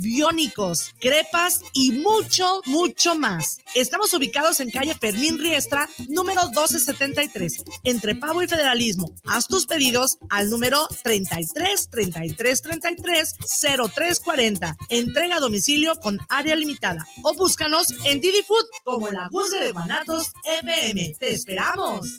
biónicos, crepas y mucho, mucho más. Estamos ubicados en calle Fermín Riestra, número 1273, entre Pavo y Federalismo. Haz tus pedidos al número 33 33 33 0340. Entrega a domicilio con área limitada o búscanos en Didi Food como la voz de Guanatos FM. ¡Te esperamos!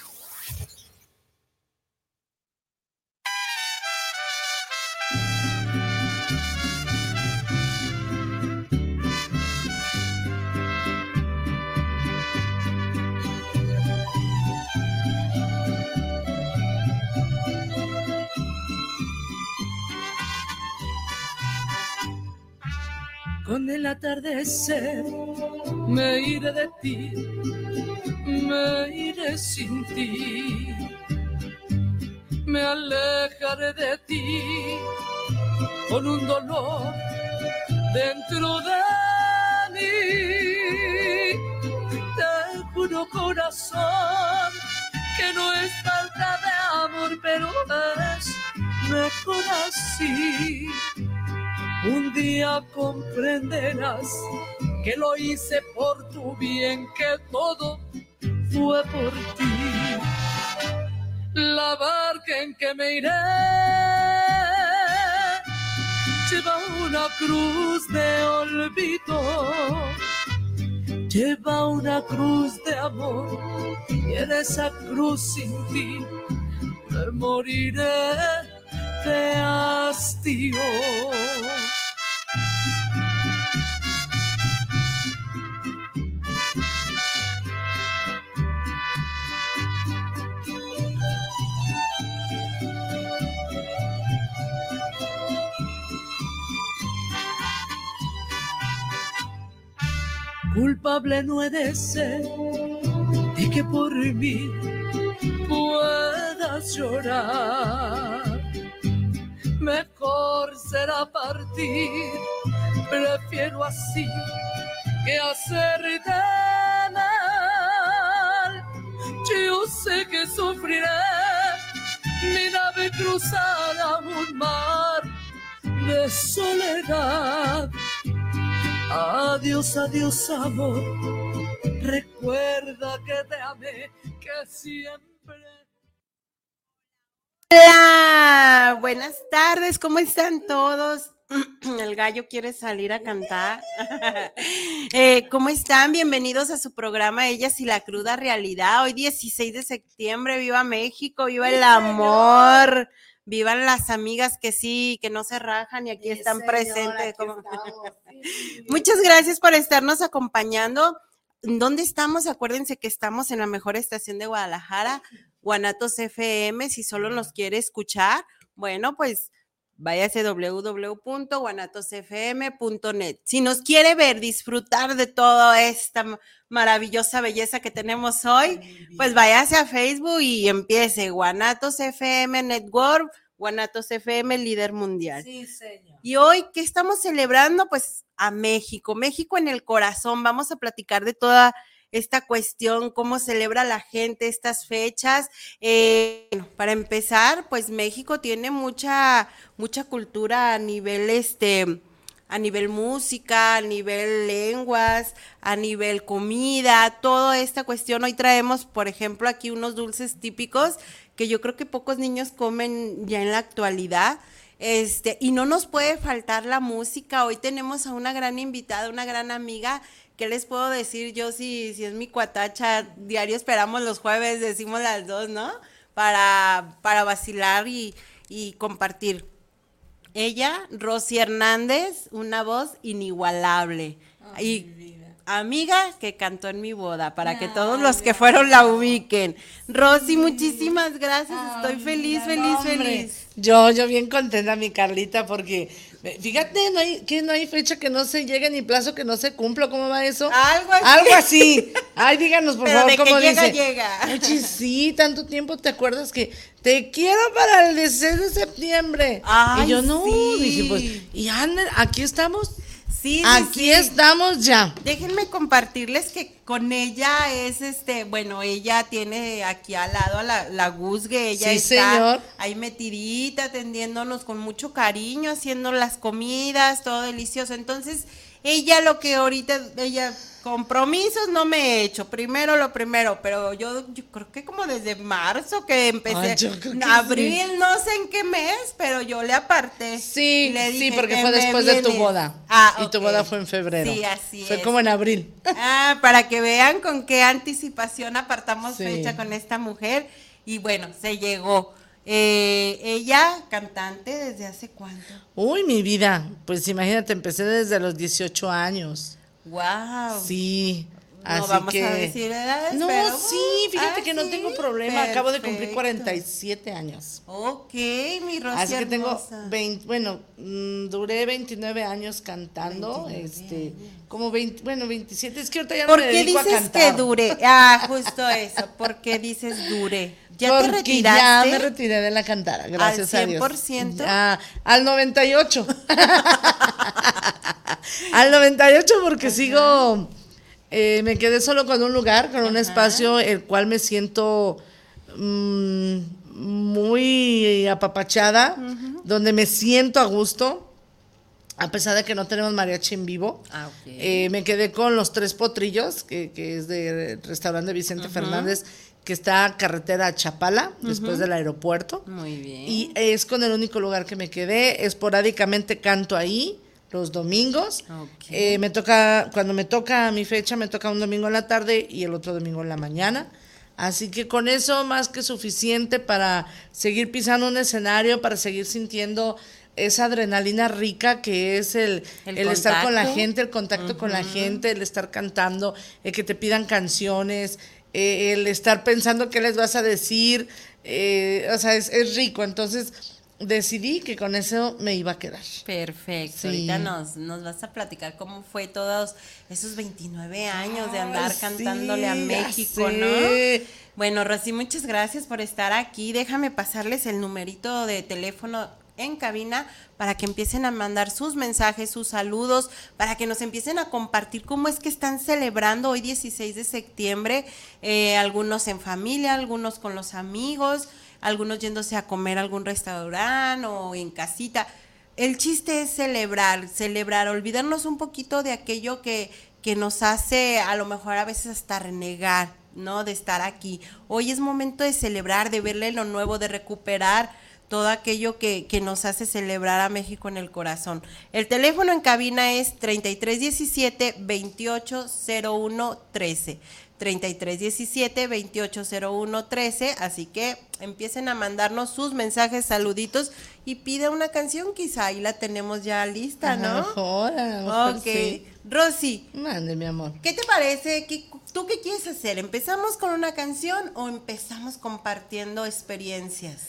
Con el atardecer. Me iré de ti, me iré sin ti, me alejaré de ti con un dolor dentro de mí. Te juro corazón que no es falta de amor, pero es mejor así un día comprenderás que lo hice por tu bien, que todo fue por ti. La barca en que me iré lleva una cruz de olvido, lleva una cruz de amor y en esa cruz sin ti moriré de hastío. Culpable no he de ser de que por mí puedas llorar mejor será partir. Prefiero así que hacerte mal. Yo sé que sufriré mi nave cruzada un mar de soledad. Adiós, adiós, amor. Recuerda que te amé, que siempre Hola, buenas tardes, ¿cómo están todos? El gallo quiere salir a cantar. Eh, ¿Cómo están? Bienvenidos a su programa Ellas y la cruda realidad. Hoy 16 de septiembre, viva México, viva el amor, vivan las amigas que sí, que no se rajan y aquí están presentes. Muchas gracias por estarnos acompañando. ¿Dónde estamos? Acuérdense que estamos en la mejor estación de Guadalajara, Guanatos FM, si solo nos quiere escuchar, bueno, pues váyase www.guanatosfm.net. Si nos quiere ver, disfrutar de toda esta maravillosa belleza que tenemos hoy, pues váyase a Facebook y empiece Guanatos FM Network, Guanatos FM líder mundial. Sí, señor. Y hoy, ¿qué estamos celebrando? Pues a México, México en el corazón. Vamos a platicar de toda esta cuestión, cómo celebra la gente estas fechas. Eh, para empezar, pues México tiene mucha, mucha cultura a nivel este a nivel música, a nivel lenguas, a nivel comida, toda esta cuestión. Hoy traemos, por ejemplo, aquí unos dulces típicos que yo creo que pocos niños comen ya en la actualidad. Este, y no nos puede faltar la música. Hoy tenemos a una gran invitada, una gran amiga ¿qué les puedo decir yo si, si es mi cuatacha? Diario esperamos los jueves, decimos las dos, ¿no? Para, para vacilar y, compartir. Ella, Rosy Hernández, una voz inigualable. y amiga que cantó en mi boda, para que todos los que fueron la ubiquen. Rosy, muchísimas gracias, estoy feliz, feliz, feliz. Yo, yo bien contenta, mi Carlita, porque fíjate, no hay, que no hay fecha que no se llegue ni plazo que no se cumpla, ¿cómo va eso? Algo así. Algo así. Ay, díganos, por favor, cómo llega, dice. llega. Ay, sí, tanto tiempo, ¿te acuerdas que te quiero para el 16 de septiembre? Ay, y yo no, sí. dije, pues, y anda, aquí estamos. Sí, Aquí sí. estamos ya. Déjenme compartirles que con ella es este, bueno, ella tiene aquí al lado a la, la Guzgue, ella Sí, está señor. ahí metidita, atendiéndonos con mucho cariño, haciendo las comidas, todo delicioso. Entonces, ella lo que ahorita, ella, compromisos no me he hecho, primero lo primero, pero yo, yo creo que como desde marzo que empecé, Ay, que abril, no sé en qué mes, pero yo le aparté. Sí, le sí, porque que fue después de tu boda. Ah, Y tu boda fue en febrero. Sí, así Fue es. como en abril. Ah, para que vean con qué anticipación apartamos Sí. fecha con esta mujer. Y bueno, se llegó. Eh, ella, cantante, ¿desde hace cuánto? Uy, mi vida. Pues imagínate, empecé desde los 18 años. ¡Wow! Sí. No así vamos que... a decir edades, No, pero, sí, uh, fíjate ah, que no sí, tengo problema. Acabo de cumplir perfecto. 47 años. Ok, mi Rosy Así que tengo hermosa. 20, bueno, mm, duré 29 años cantando, 29 este, como 20, bueno, 27, es que ahorita ya no ¿Por me qué dedico a dices cantar. que dure? Ah, justo eso. ¿Por qué dices dure? ¿Ya te Porque retiraste? ya me retiré de la cantada, gracias a Dios. 100%? Ya, al 98. al 98 porque sigo, eh, me quedé solo con un lugar, con un espacio el cual me siento mm, muy apapachada, donde me siento a gusto. A pesar de que no tenemos mariachi en vivo, Ah, eh, me quedé con los tres potrillos, que, que es de restaurante Vicente Fernández, que está carretera a Chapala, después del aeropuerto. Muy bien. Y es con el único lugar que me quedé. Esporádicamente canto ahí los domingos. Eh, me toca, cuando me toca mi fecha, me toca un domingo en la tarde y el otro domingo en la mañana. Así que con eso más que suficiente para seguir pisando un escenario, para seguir sintiendo esa adrenalina rica que es el, El el estar con la gente, el contacto con la gente, el estar cantando, el que te pidan canciones, eh, el estar pensando qué les vas a decir, eh, o sea, es, es rico. Entonces decidí que con eso me iba a quedar. Perfecto. Sí. Ahorita nos, nos vas a platicar cómo fue todos esos 29 años de andar cantándole a México. ¿no? Bueno, Rosy, muchas gracias por estar aquí. Déjame pasarles el numerito de teléfono en cabina para que empiecen a mandar sus mensajes, sus saludos, para que nos empiecen a compartir cómo es que están celebrando hoy 16 de septiembre, eh, algunos en familia, algunos con los amigos, algunos yéndose a comer a algún restaurante o en casita. El chiste es celebrar, celebrar, olvidarnos un poquito de aquello que, que nos hace a lo mejor a veces hasta renegar, ¿no? De estar aquí. Hoy es momento de celebrar, de verle lo nuevo, de recuperar todo aquello que, que nos hace celebrar a México en el corazón. El teléfono en cabina es 3317-280113. 3317-280113. Así que empiecen a mandarnos sus mensajes, saluditos y pide una canción, quizá ahí la tenemos ya lista, A lo ¿no? mejor, a lo mejor Ok. sí. Rosy, Mande, mi amor. ¿qué te parece? ¿Qué- ¿Tú qué quieres hacer? ¿Empezamos con una canción o empezamos compartiendo experiencias?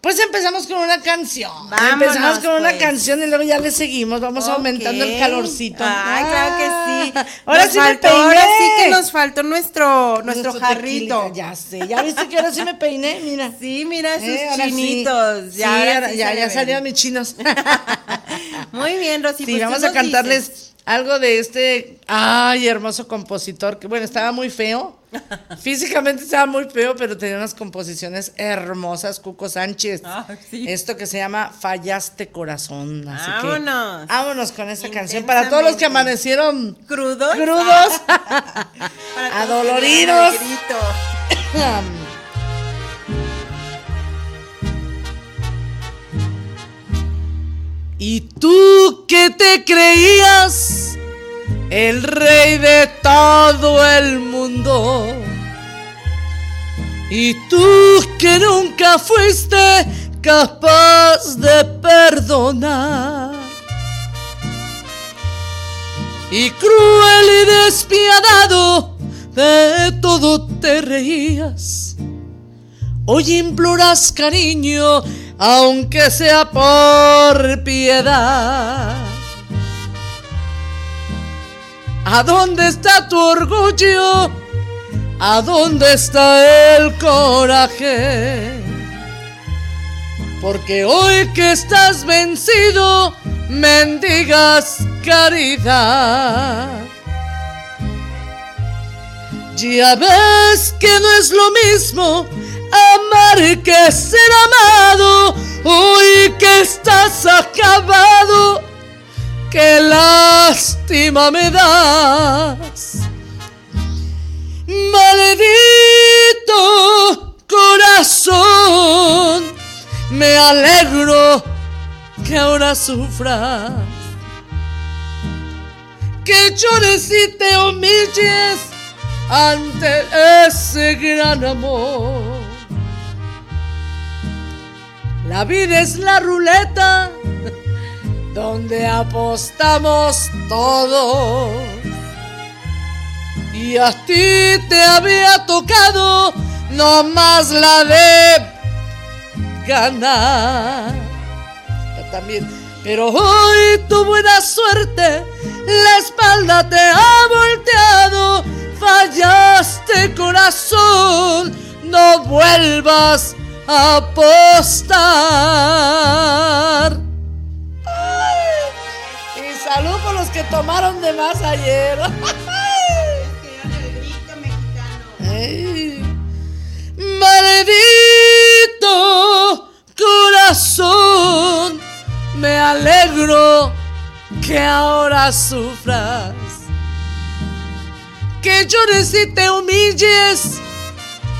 Pues empezamos con una canción. Vámonos, empezamos con una pues. canción y luego ya le seguimos. Vamos aumentando el calorcito. Ay, claro que sí. Ah, Ahora Nos sí faltó- me peiné. Ahora sí que nos faltó nuestro, nuestro, jarrito. Ya sé. Ya viste que ahora sí me peiné, mira. Sí, mira sus Eh, sí. chinitos. Sí, Ya, ahora ahora- sí ya, ya salieron mis chinos. Muy bien, Rosy. Sí, pues vamos a cantarles dices. algo de este, ay, hermoso compositor, que bueno, estaba muy feo. Físicamente estaba muy feo, pero tenía unas composiciones hermosas, Cuco Sánchez. Ah, sí. Esto que se llama Fallaste Corazón. Así que Vámonos. vámonos con esta canción. Para todos los que amanecieron ¿Crudos? crudos. Para adoloridos. Y tú que te creías el rey de todo el mundo. Y tú que nunca fuiste capaz de perdonar. y cruel y despiadado, de todo te reías. Hoy imploras cariño, aunque sea por piedad. ¿A dónde está tu orgullo? ¿A dónde está el coraje? Porque hoy que estás vencido, mendigas caridad. Ya ves que no es lo mismo amar que ser amado. Hoy que estás acabado, qué lástima me das. Maldito corazón, me alegro que ahora sufras. Que llores y te humilles ante ese gran amor. La vida es la ruleta donde apostamos todos. Y a ti te había tocado no más la de ganar. También. Pero hoy tu buena suerte, la espalda te ha volteado. Fallaste corazón, no vuelvas a apostar. Que tomaron de más ayer. Maldito corazón, me alegro que ahora sufras, que llores y te humilles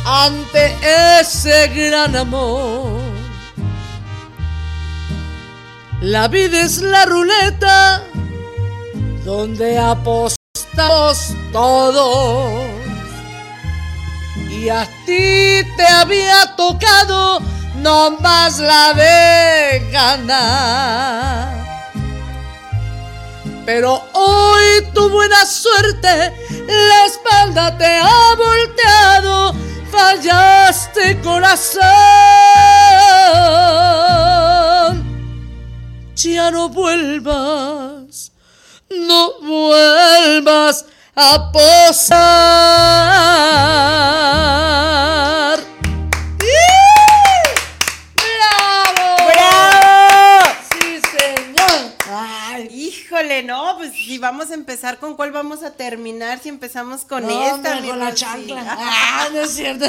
ante ese gran amor. La vida es la ruleta donde apostamos todos. Y a ti te había tocado no más la de ganar. Pero hoy tu buena suerte, la espalda te ha volteado, fallaste corazón. Ya no vuelvas, no vuelvas a posar. ¡Bravo! ¡Bravo! Sí, señor. Ay, Híjole, no, pues si vamos a empezar, ¿con cuál vamos a terminar? Si empezamos con no, esta, hombre, con la chancla. Ah, no es cierto.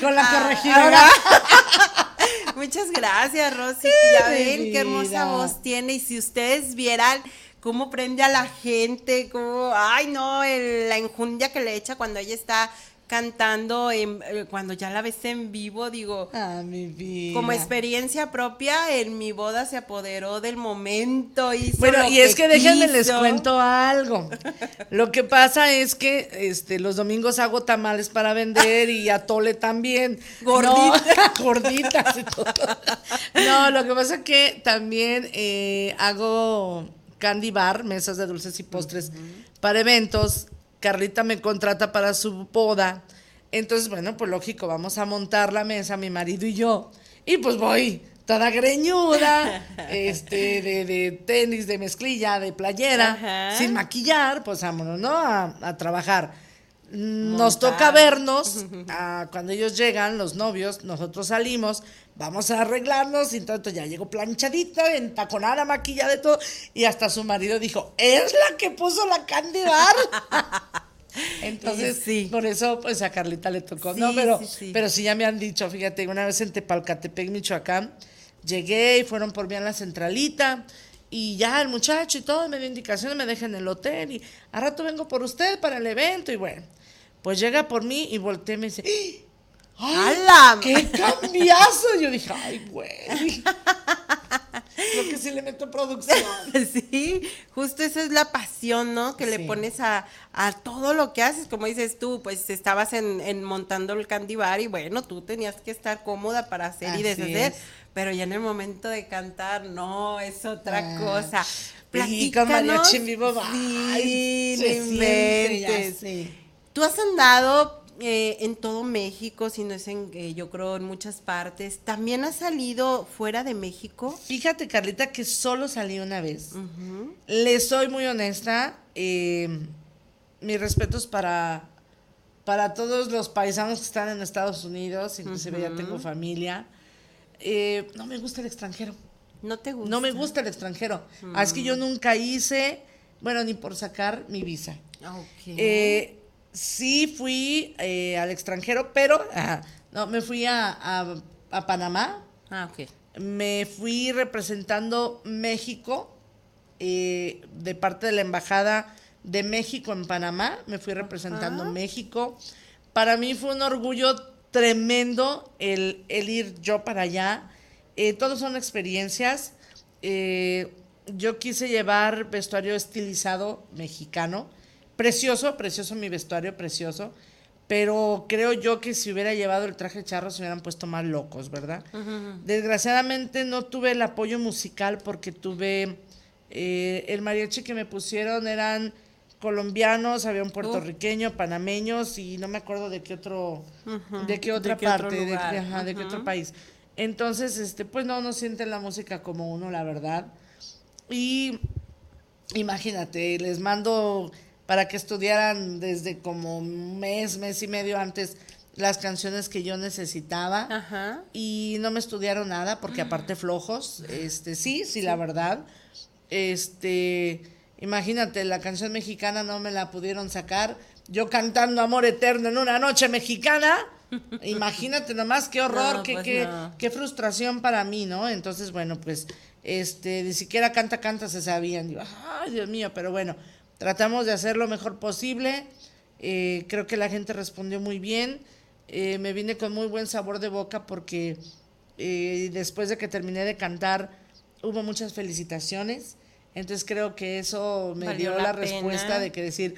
Con la Ah, corregidora. Muchas gracias, Rosy. Ya mi ven qué hermosa voz tiene. Y si ustedes vieran cómo prende a la gente, cómo, ay no, el- la enjundia que le echa cuando ella está cantando, en- eh, cuando ya la ves en vivo, digo, Ah, mi vida. como experiencia propia, en mi boda se apoderó del momento. Hizo Bueno, lo y es que déjenme les cuento algo. Lo que pasa es que este los domingos hago tamales para vender y atole también. Gordita. No, gorditas y todo. No, lo que pasa es que también eh, hago candy bar, mesas de dulces y postres para eventos. Carlita me contrata para su boda. Entonces, bueno, pues lógico, vamos a montar la mesa, mi marido y yo. Y pues voy toda greñuda, este, de, de tenis, de mezclilla, de playera, Ajá. sin maquillar, pues vámonos, ¿no? A, a trabajar. Nos Montar. toca vernos ah, cuando ellos llegan, los novios, nosotros salimos, vamos a arreglarnos y entonces ya llegó planchadita, entaconada, maquillada y todo, y hasta su marido dijo, es la que puso la candy bar. Entonces, Sí. por eso, pues a Carlita le tocó. Sí, no, pero sí, sí. pero sí ya me han dicho, fíjate, una vez en Tepalcatepec, Michoacán, llegué y fueron por mí a la centralita y ya el muchacho y todo me dio indicaciones, me deja en el hotel y a rato vengo por usted para el evento y bueno, pues llega por mí y volteé y me dice, ¡ay! ¡Hala! ¡Qué cambiazo! Yo dije, ay, güey. Lo que sí le meto producción. Sí, justo esa es la pasión, ¿no? Que le pones a, a todo lo que haces, como dices tú, pues estabas en, en montando el candy bar y bueno, tú tenías que estar cómoda para hacer y deshacer, es. Pero ya en el momento de cantar, no, es otra Ah. cosa. Y con mariachi en vivo, sí, inventes. Tú has andado eh, en todo México, si no es en, eh, yo creo, en muchas partes. ¿También has salido fuera de México? Fíjate, Carlita, que solo salí una vez. Le soy muy honesta. Eh, mis respetos para, para todos los paisanos que están en Estados Unidos, inclusive ya tengo familia. No me gusta el extranjero. ¿No te gusta? No me gusta el extranjero. Así que yo mm. nunca hice, bueno, ni por sacar mi visa. Okay sí fui eh, al extranjero, pero no, me fui a, Panamá. Ah, ok. Me fui representando México eh, de parte de la Embajada de México en Panamá. Me fui representando México. Para mí fue un orgullo tremendo el, ir yo para allá. Eh, todos son experiencias. yo quise llevar vestuario estilizado mexicano Precioso, precioso mi vestuario, precioso. Pero creo yo que si hubiera llevado el traje charro se hubieran puesto más locos, ¿verdad? Desgraciadamente no tuve el apoyo musical porque tuve eh, el mariachi que me pusieron eran colombianos, había un puertorriqueño, panameños y no me acuerdo de qué otro, de qué otra parte, de, de qué otro país. Entonces, este, pues no, no sienten la música como uno, la verdad. Y imagínate, les mando para que estudiaran desde como mes, mes y medio antes las canciones que yo necesitaba Ajá. y no me estudiaron nada porque aparte flojos, este sí, sí, la verdad. Este, imagínate, la canción mexicana no me la pudieron sacar. Yo cantando Amor Eterno en una noche mexicana. Imagínate nomás qué horror, qué, pues qué, qué, frustración para mí, ¿no? Entonces, bueno, pues, este, ni siquiera canta, canta se sabían. Digo, ay, Dios mío, pero bueno, Tratamos de hacer lo mejor posible. Eh, creo que la gente respondió muy bien. Eh, me vine con muy buen sabor de boca porque eh, después de que terminé de cantar hubo muchas felicitaciones. Entonces creo que eso me dio la, respuesta de que decir,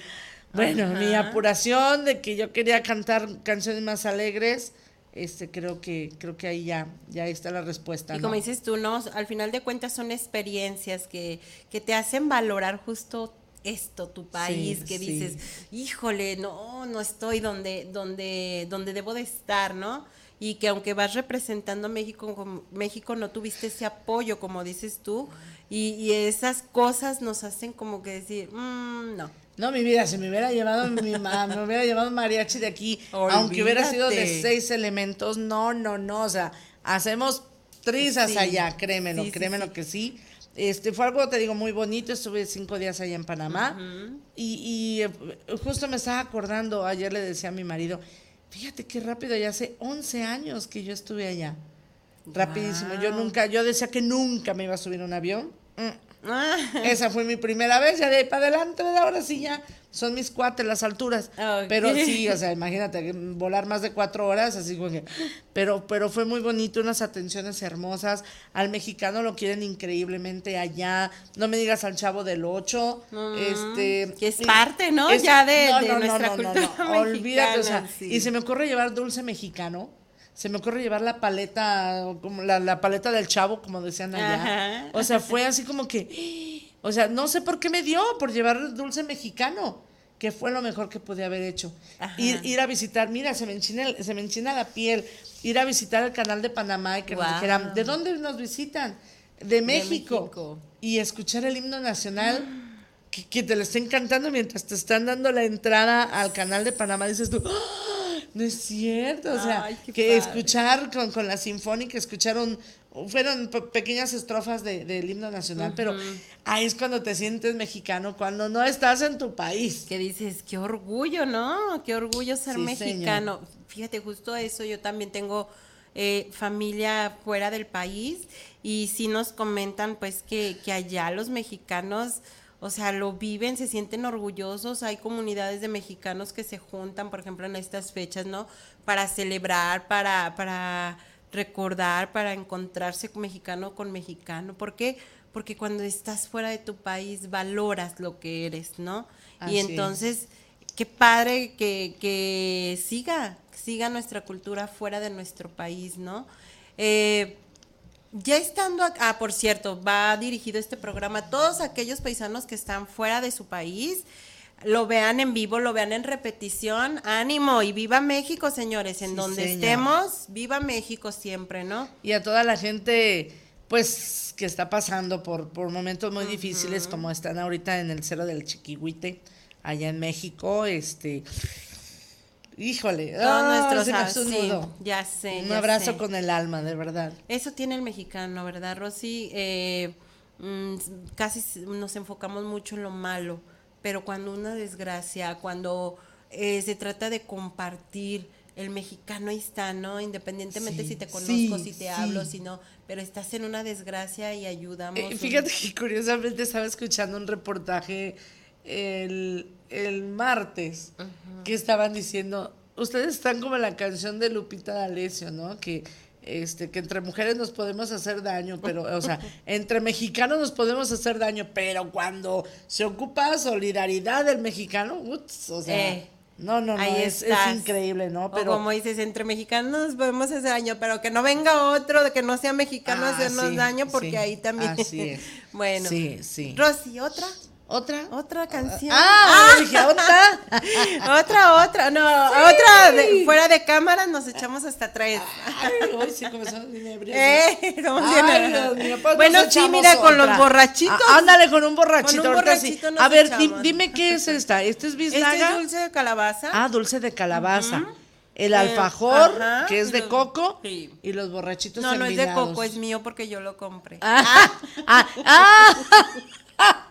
bueno, mi apuración de que yo quería cantar canciones más alegres, este creo que creo que ahí ya ya está la respuesta y como dices tú no al final de cuentas son experiencias que, que te hacen valorar justo esto, tu país, que dices, híjole, no, no estoy donde, donde, donde debo de estar, ¿no? Y que aunque vas representando a México, México no tuviste ese apoyo, como dices tú, y, esas cosas nos hacen como que decir, mmm, no. No, mi vida, si me hubiera llevado mi mamá, me hubiera llevado mariachi de aquí, aunque hubiera sido de seis elementos, no, no, no, o sea, hacemos trizas allá, créemelo, créemelo que sí este, fue algo, te digo, muy bonito. Estuve cinco días allá en Panamá. y, eh, justo me estaba acordando, ayer le decía a mi marido, fíjate qué rápido, ya hace 11 años que yo estuve allá. Rapidísimo. Yo nunca, yo decía que nunca me iba a subir un avión. Ah. Esa fue mi primera vez, ya de ahí para adelante, ahora sí ya son mis cuates las alturas. Pero sí, o sea, imagínate, volar más de cuatro horas, así como que. Pero, pero fue muy bonito, unas atenciones hermosas. Al mexicano lo quieren increíblemente allá. No me digas al chavo del ocho. este, que es parte, ¿no? ya de, nuestra cultura. Olvídate, o sea, y se me ocurre llevar dulce mexicano se me ocurre llevar la paleta, como la, la paleta del chavo, como decían allá. O sea, fue así como que, o sea, no sé por qué me dio por llevar dulce mexicano, que fue lo mejor que podía haber hecho. Ir, ir, a visitar, mira, se me, enchina, se me enchina la piel, ir a visitar el canal de Panamá y que nos dijeran, ¿de dónde nos visitan? De México. Y escuchar el himno nacional. Que, te lo estén cantando mientras te están dando la entrada al canal de Panamá, dices tú. No es cierto, o sea, que escuchar con, con, la sinfónica, escucharon fueron pequeñas estrofas del himno nacional, pero ahí es cuando te sientes mexicano, cuando no estás en tu país. Que dices, qué orgullo, ¿no? Qué orgullo ser mexicano. Fíjate, justo eso, yo también tengo eh, familia fuera del país y sí nos comentan pues que, que allá los mexicanos... O sea, lo viven, se sienten orgullosos. Hay comunidades de mexicanos que se juntan, por ejemplo, en estas fechas, ¿no? Para celebrar, para, para recordar, para encontrarse mexicano con mexicano. ¿Por qué? Porque cuando estás fuera de tu país valoras lo que eres, ¿no? y entonces, qué padre que, que siga, siga nuestra cultura fuera de nuestro país, ¿no? Eh, Ya estando acá, ah, por cierto, va dirigido este programa a todos aquellos paisanos que están fuera de su país, lo vean en vivo, lo vean en repetición, ánimo y viva México, señores, en donde estemos, viva México siempre, ¿no? Y a toda la gente, pues, que está pasando por, por momentos muy difíciles, como están ahorita en el Cero del Chiquihuite, allá en México, este... Híjole, oh, nuestros sí, ya sé. Un abrazo con el alma, de verdad. Eso tiene el mexicano, ¿verdad, Rosy? Eh, mm, casi nos enfocamos mucho en lo malo pero cuando una desgracia, cuando eh, se trata de compartir, el mexicano ahí está, ¿no? Independientemente si te conozco, si te hablo, si no, pero estás en una desgracia y ayudamos. Eh, fíjate que curiosamente estaba escuchando un reportaje el, martes que estaban diciendo, ustedes están como la canción de Lupita D'Alessio, ¿no? Que este, que entre mujeres nos podemos hacer daño, pero, o sea, entre mexicanos nos podemos hacer daño, pero cuando se ocupa solidaridad del mexicano, ups, o sea, eh, no, no, no, es, es, increíble, ¿no? Pero, como dices, entre mexicanos nos podemos hacer daño, pero que no venga otro, de que no sea mexicano ah, hacernos daño, porque ahí también. Así es. bueno. Sí, sí. Rosy, ¿otra? ¿Otra? Otra canción. Ah, ah. dije, ¿otra? otra, otra. No, otra. fuera de cámara nos echamos hasta tres. Ay, sí comenzó eh, Ay, pues Bueno, sí, mira, con los borrachitos. Ah, ándale, con un borrachito. Con un borrachito A ver, dime qué es esta. ¿Este es bislaga? Este es dulce de calabaza. Ah, dulce de calabaza. El alfajor, que es de coco, y los borrachitos No, no es de coco, es mío porque yo lo compré. Ah, ah,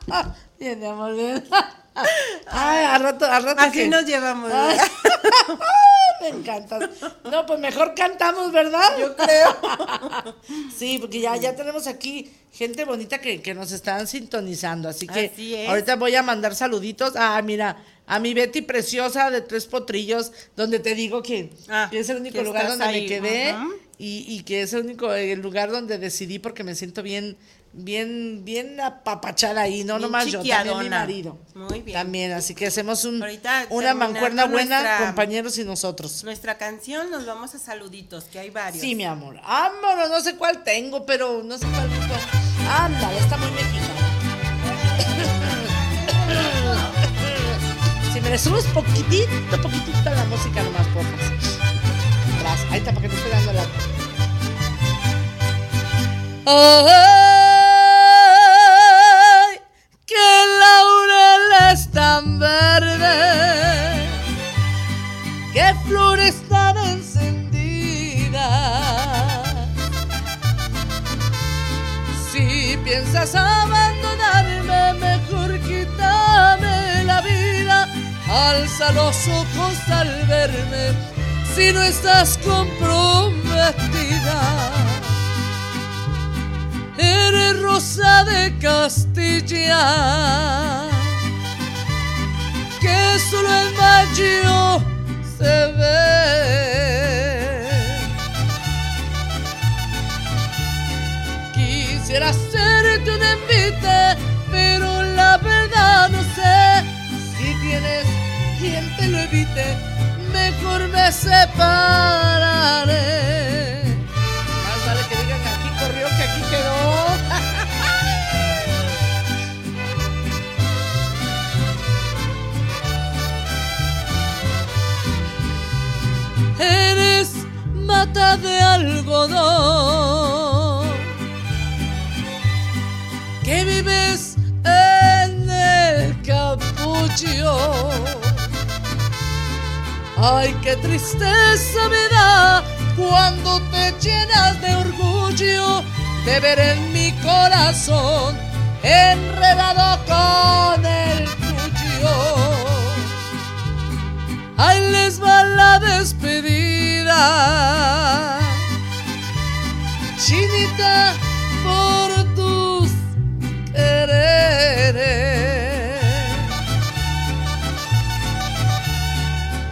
ah. Bien, amor, bien. Ay, a rato, a rato. Así nos llevamos. me encanta. No, pues mejor cantamos, ¿verdad? Yo creo. Sí, porque ya, ya tenemos aquí gente bonita que, que nos están sintonizando. Así que ahorita voy a mandar saluditos. Ah, mira, a mi Betty preciosa de Tres Potrillos, donde te digo que, ah, es el único lugar donde me quedé y, y, que es el único el lugar donde decidí porque me siento bien bien, bien apapachada ahí, no nomás yo, también mi marido. Muy bien. También, así que hacemos un, una mancuerna buena, compañeros y nosotros. Nuestra canción, nos vamos a saluditos, que hay varios. Sí, mi amor. Vámonos, no sé cuál tengo, pero no sé cuál tengo. Ándale, está muy mexicana. si me le subes poquitito, poquitito la música, nomás pocas. Ahí está, para que te esté dando la... Oh, tan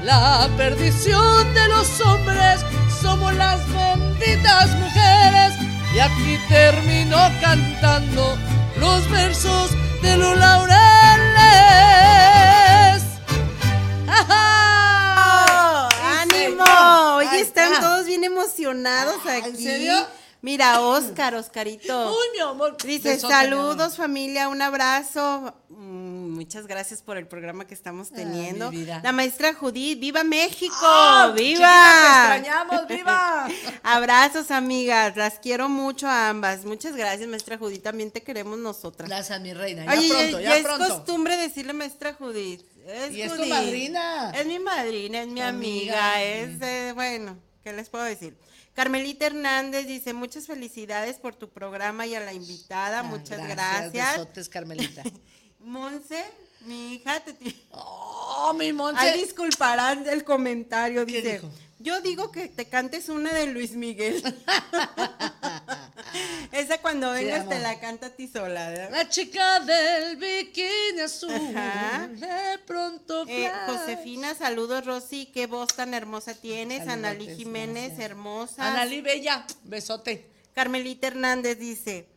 La perdición de los hombres somos las benditas mujeres. Y aquí termino cantando los versos de los laureles. están todos bien emocionados aquí. ¿En serio? Mira, Oscar, Oscarito. Uy, mi amor. Dice, saludos familia, un abrazo. Muchas gracias por el programa que estamos Ay, teniendo. La maestra Judith, ¡viva México! ¡Ah, ¡Viva! te extrañamos, viva! Abrazos, amigas. Las quiero mucho a ambas. Muchas gracias, maestra Judith. También te queremos nosotras. Gracias, mi reina. Ya pronto, ya, ya, es pronto. costumbre decirle maestra Judith. Es Y es tu madrina. Es mi madrina, es mi amiga. es, eh, bueno, ¿qué les puedo decir? Carmelita Hernández dice, muchas felicidades por tu programa y a la invitada, Ah, muchas gracias. Besotes, Carmelita. Monse, mi hija, te Oh, mi Monse. Ay, disculparán del comentario, ¿Qué dice. dijo? Yo digo que te cantes una de Luis Miguel. Esa cuando vengas te la canta a ti sola, ¿verdad? La chica del bikini azul. Ajá. De pronto. Eh. Josefina, saludos Rosy, qué voz tan hermosa tienes. Analí Jiménez, hermosa. Analí Bella, besote. Carmelita Hernández dice.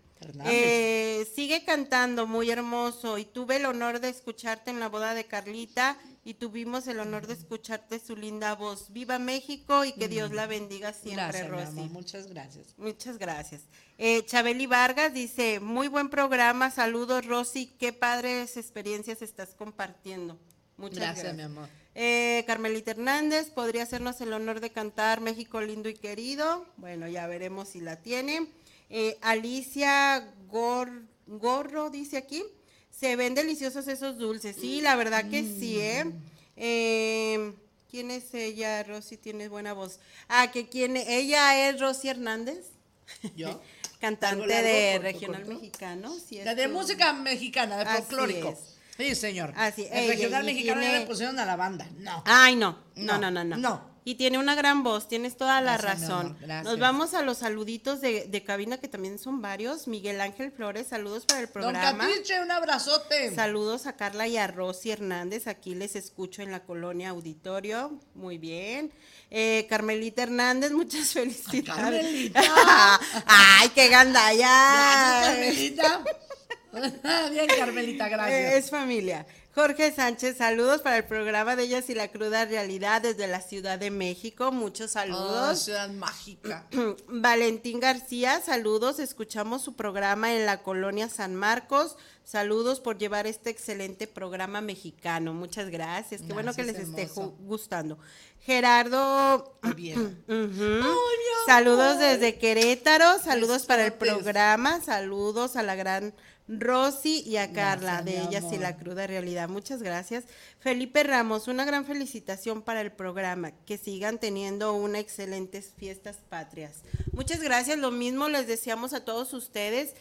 Eh, sigue cantando, muy hermoso. Y tuve el honor de escucharte en la boda de Carlita y tuvimos el honor de escucharte su linda voz. Viva México y que Dios la bendiga siempre, Mm. Gracias, Rosy. muchas gracias. Muchas gracias. Eh, Chabeli Vargas dice, muy buen programa, saludos Rosy, qué padres experiencias estás compartiendo. Muchas Gracias, gracias. mi amor. Eh, Carmelita Hernández, ¿podría hacernos el honor de cantar México lindo y querido? Bueno, ya veremos si la tiene. Eh, Alicia Gor- Gorro dice aquí, se ven deliciosos esos dulces. Sí, la verdad que sí, ¿eh? Eh, ¿Quién es ella? Rosy tiene buena voz. Ah, que quién, ella es Rosy Hernández, Yo. cantante ¿Largo, largo, de corto, regional corto? mexicano. sí, de tu- música mexicana, de folclórico. Sí, señor. Así, El ella, regional mexicano ya le pusieron a la banda. No. Ay, no, no, No, no, no, no. no. Y tiene una gran voz, tienes toda la Gracias, razón. amor. Nos vamos a los saluditos de, de cabina, que también son varios. Miguel Ángel Flores, saludos para el Don programa. Catiche, un abrazote. Saludos a Carla y a Rosy Hernández, aquí les escucho en la colonia Auditorio, muy bien. Eh, Carmelita Hernández, muchas felicidades. Carmelita. Ay, qué gandalla. Gracias, Carmelita. Bien, Carmelita, gracias. Es familia. Jorge Sánchez, saludos para el programa de Ellas y la Cruda Realidad desde la Ciudad de México. Muchos Oh, saludos. ciudad mágica. Valentín García, saludos. Escuchamos su programa en la colonia San Marcos. Saludos por llevar este excelente programa mexicano. Muchas gracias. Qué bueno que les esté gustando. Gerardo Bien. Saludos desde Querétaro, saludos para el programa, saludos a la gran Rosy y a Carla Gracias, de Ellas y la. Cruda Realidad. Muchas gracias. Felipe Ramos, una gran felicitación para el programa. Que sigan teniendo unas excelentes fiestas patrias. Muchas gracias. Lo mismo les deseamos a todos ustedes.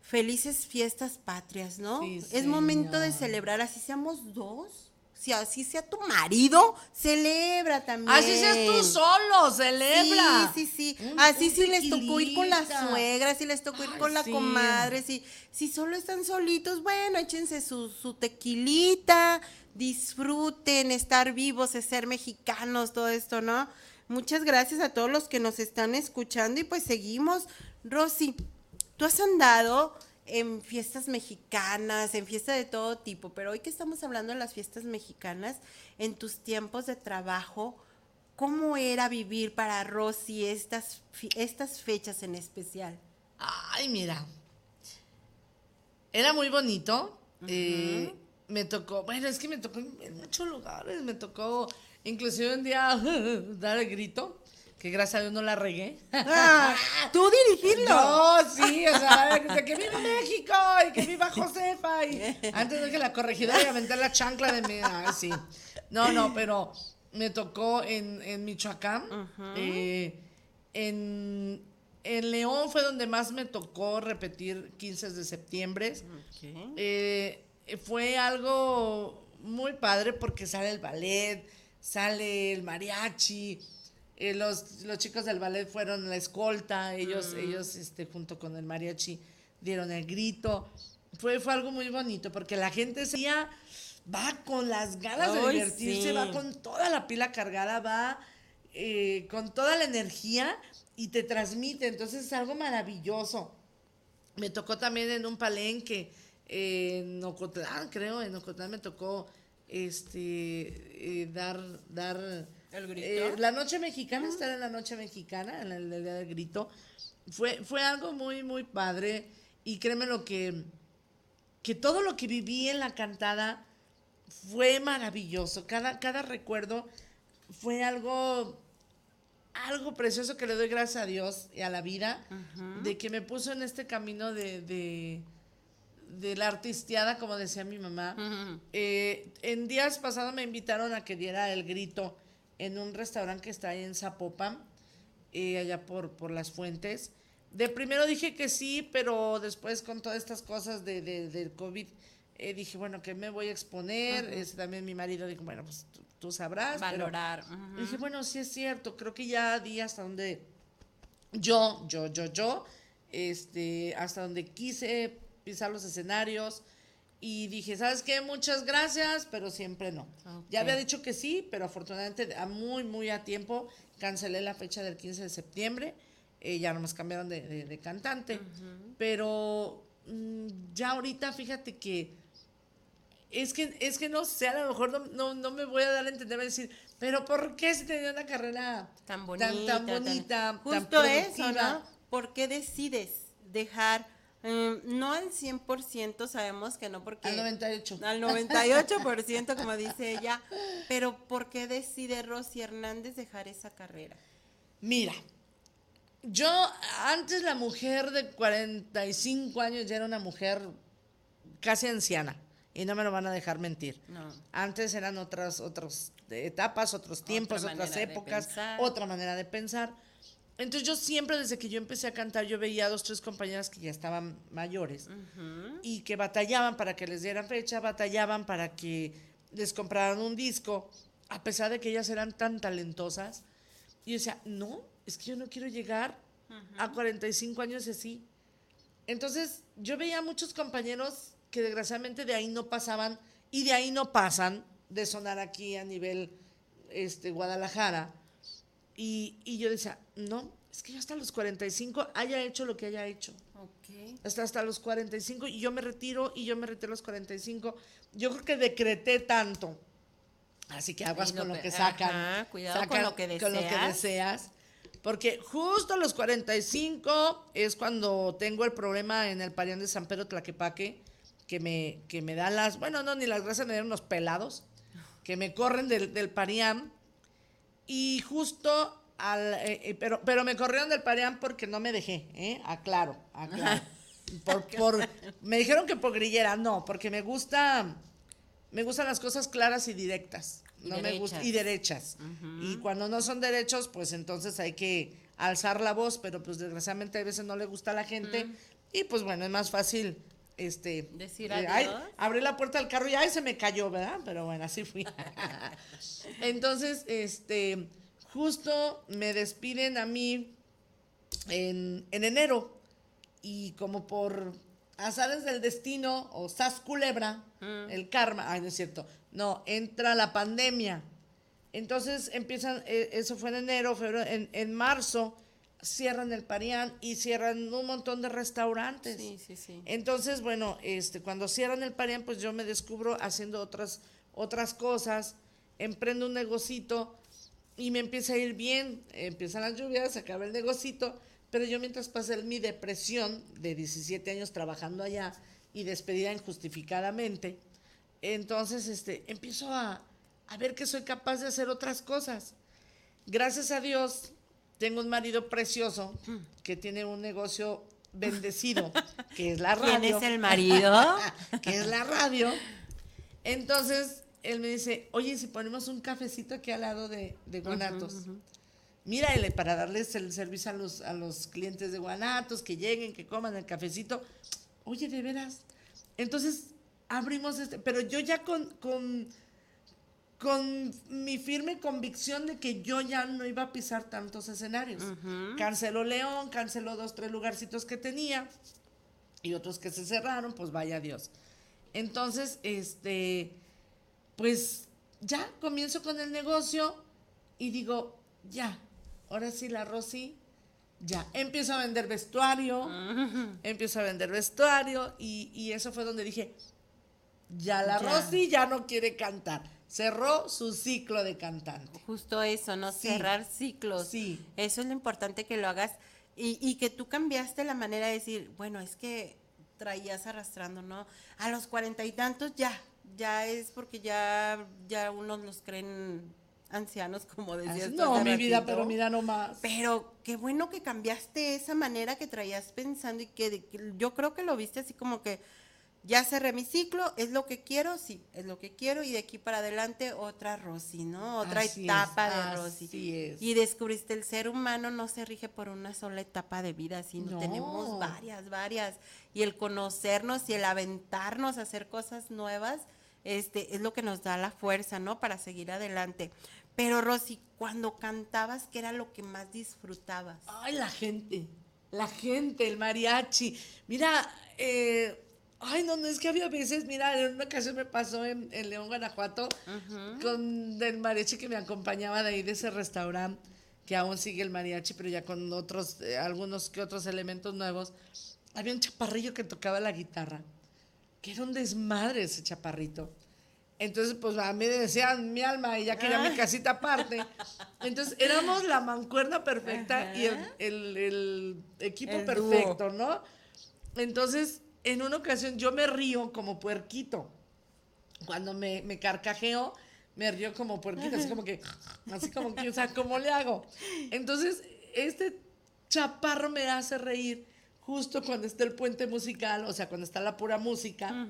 Felices fiestas patrias, ¿no? Sí, es momento de celebrar, así seamos dos. Si así sea tu marido, celebra también. Así seas tú solo, celebra. Sí, sí, sí. Un- Así un sí les tocó ir con la suegra, si les tocó ir Ay, con la sí. comadre, si, si solo están solitos, bueno, échense su, su tequilita, disfruten, estar vivos, es ser mexicanos, todo esto, ¿no? Muchas gracias a todos los que nos están escuchando y pues seguimos. Rosy, tú has andado en fiestas mexicanas, en fiestas de todo tipo, pero hoy que estamos hablando de las fiestas mexicanas, en tus tiempos de trabajo, ¿cómo era vivir para Rosy estas, estas fechas en especial? Ay, mira. Era muy bonito. eh, me tocó, bueno, es que me tocó en muchos lugares. Me tocó, inclusive un día, dar el grito, que gracias a Dios no la regué. Ah, ¿Tú dirigirlo? Yo, sí, o sea, de que viva México y que viva Josefa. Y antes de que la corregidora y aventar la chancla de mí. Ay, sí. No, no, pero me tocó en, en Michoacán. eh, en, en León fue donde más me tocó repetir 15 de septiembre. Eh, fue algo muy padre porque sale el ballet, sale el mariachi. Eh, los, los chicos del ballet fueron la escolta, ellos, ellos este, junto con el mariachi dieron el grito. Fue, fue algo muy bonito porque la gente ese día va con las ganas de divertirse, sí. va con toda la pila cargada, va eh, con toda la energía y te transmite. Entonces es algo maravilloso. Me tocó también en un palenque, eh, en Ocotlán, creo, en Ocotlán me tocó este eh, dar, dar ¿El grito? eh, la noche mexicana, estar en la noche mexicana, en el, día del grito. fue, fue algo muy, muy padre. Y créeme lo que, que todo lo que viví en la cantada fue maravilloso. Cada, cada recuerdo fue algo, algo precioso que le doy gracias a Dios y a la vida, de que me puso en este camino de, de, la artisteada, como decía mi mamá. Eh, en días pasados me invitaron a que diera el grito en un restaurante que está ahí en Zapopan, eh, allá por, por las fuentes. De primero dije que sí, pero después con todas estas cosas de, de del COVID, eh, dije, bueno, que me voy a exponer. también mi marido dijo, bueno, pues tú, sabrás. Valorar. Dije, bueno, sí es cierto, creo que ya di hasta donde yo, yo, yo, yo, este, hasta donde quise pisar los escenarios. Y dije, ¿sabes qué? Muchas gracias, pero siempre no. Ya había dicho que sí, pero afortunadamente a muy, muy a tiempo cancelé la fecha del 15 de septiembre. Eh, ya nomás cambiaron de, cantante. Pero mm, ya ahorita fíjate que es que, es que no sé, a lo mejor no, no, me voy a dar a entender, a decir, pero ¿por qué si tenía una carrera tan bonita? Tan, bonita, justo eso, ¿no? ¿Por qué decides dejar, em, no al 100%, sabemos que no, porque... Al 98. Al 98%, como dice ella, pero ¿por qué decide Rosy Hernández dejar esa carrera? Mira, yo antes la mujer de 45 años ya era una mujer casi anciana y no me lo van a dejar mentir. Antes eran otras, otras etapas, otros tiempos, otras épocas, otra manera de pensar. Entonces yo siempre desde que yo empecé a cantar, yo veía a dos, tres compañeras que ya estaban mayores y que batallaban para que les dieran fecha, batallaban para que les compraran un disco, a pesar de que ellas eran tan talentosas. Y yo decía, no, es que yo no quiero llegar a 45 años así. Entonces yo veía a muchos compañeros que desgraciadamente de ahí no pasaban y de ahí no pasan de sonar aquí a nivel este, Guadalajara. Y, yo decía, no, es que yo hasta los 45 haya hecho lo que haya hecho. Hasta, hasta los 45 y yo me retiro y yo me retiro a los 45. Yo creo que decreté tanto. Así que aguas con lo que sacan. cuidado con lo que deseas. Con lo que deseas. Porque justo a los 45 es cuando tengo el problema en el parián de San Pedro Tlaquepaque que me, que me dan las, bueno, no, ni las gracias, me dieron unos pelados, que me corren del, del Parián. Y justo al, eh, eh, pero, pero me corrieron del Parián porque no me dejé, ¿eh? Aclaro, aclaro. Por, por, me dijeron que por grillera, no, porque me gusta, me gustan las cosas claras y directas. No me gusta, y derechas. Y cuando no son derechos, pues entonces hay que alzar la voz, pero pues desgraciadamente a veces no le gusta a la gente. Y pues bueno, es más fácil este decir eh, abrí la puerta del carro y ay se me cayó, ¿verdad? Pero bueno, así fui. Entonces, este justo me despiden a mí en, enero y como por azares del destino o sas culebra, mm. el karma, ay no es cierto, no, entra la pandemia. Entonces empiezan, eh, eso fue en enero, febrero, en, en marzo cierran el Parián y cierran un montón de restaurantes. Sí, sí, sí. Entonces, bueno, este, cuando cierran el Parián, pues yo me descubro haciendo otras, otras cosas, emprendo un negocito y me empieza a ir bien. Empiezan las lluvias, se acaba el negocito, pero yo mientras pasé mi depresión de 17 años trabajando allá y despedida injustificadamente, entonces este, empiezo a, a ver que soy capaz de hacer otras cosas. Gracias a Dios, tengo un marido precioso que tiene un negocio bendecido, que es la radio. ¿Quién es el marido? que es la radio. Entonces, él me dice, oye, si ponemos un cafecito aquí al lado de, de Guanatos. Mira, para darles el servicio a los, a los clientes de Guanatos, que lleguen, que coman el cafecito. Oye, de veras. Entonces, abrimos este, pero yo ya con, con con mi firme convicción de que yo ya no iba a pisar tantos escenarios. Canceló León, canceló dos, tres lugarcitos que tenía y otros que se cerraron, pues vaya Dios. Entonces, este, pues ya comienzo con el negocio y digo, ya, ahora sí la Rosy, ya, empiezo a vender vestuario, empiezo a vender vestuario y, y, eso fue donde dije, ya la Rosy ya no quiere cantar cerró su ciclo de cantante. Justo eso, ¿no? Cerrar ciclos. Sí. Eso es lo importante que lo hagas Y, y que tú cambiaste la manera de decir, bueno, es que traías arrastrando, ¿no? A los cuarenta y tantos ya, ya es porque ya, ya unos los creen ancianos, como decías. No, mi vida, pero mira nomás. Pero qué bueno que cambiaste esa manera que traías pensando y que, que yo creo que lo viste así como que ya cerré mi ciclo, es lo que quiero, sí, es lo que quiero y de aquí para adelante otra Rosy, ¿no? Otra Así etapa es, de Rosy. es. Y descubriste el ser humano no se rige por una sola etapa de vida, sino No. tenemos varias, varias. Y el conocernos y el aventarnos a hacer cosas nuevas, este, es lo que nos da la fuerza, ¿no? Para seguir adelante. Pero Rosy, cuando cantabas, ¿qué era lo que más disfrutabas? Ay, la gente, la gente, el mariachi. Mira, eh, ay, no, no, es que había veces, mira, en una ocasión me pasó en, en León, Guanajuato, con el mariachi que me acompañaba de ahí, de ese restaurante, que aún sigue el mariachi, pero ya con otros, eh, algunos que otros elementos nuevos. Había un chaparrillo que tocaba la guitarra, que era un desmadre ese chaparrito. Entonces, pues a mí me decían mi alma y ya quería mi casita aparte. Entonces, éramos la mancuerna perfecta y el, el- el equipo El dúo. perfecto, ¿no? Entonces, en una ocasión yo me río como puerquito. Cuando me, me carcajeo, me río como puerquito, así como que, así como que, o sea, ¿cómo le hago? Entonces, este chaparro me hace reír justo cuando está el puente musical, o sea, cuando está la pura música.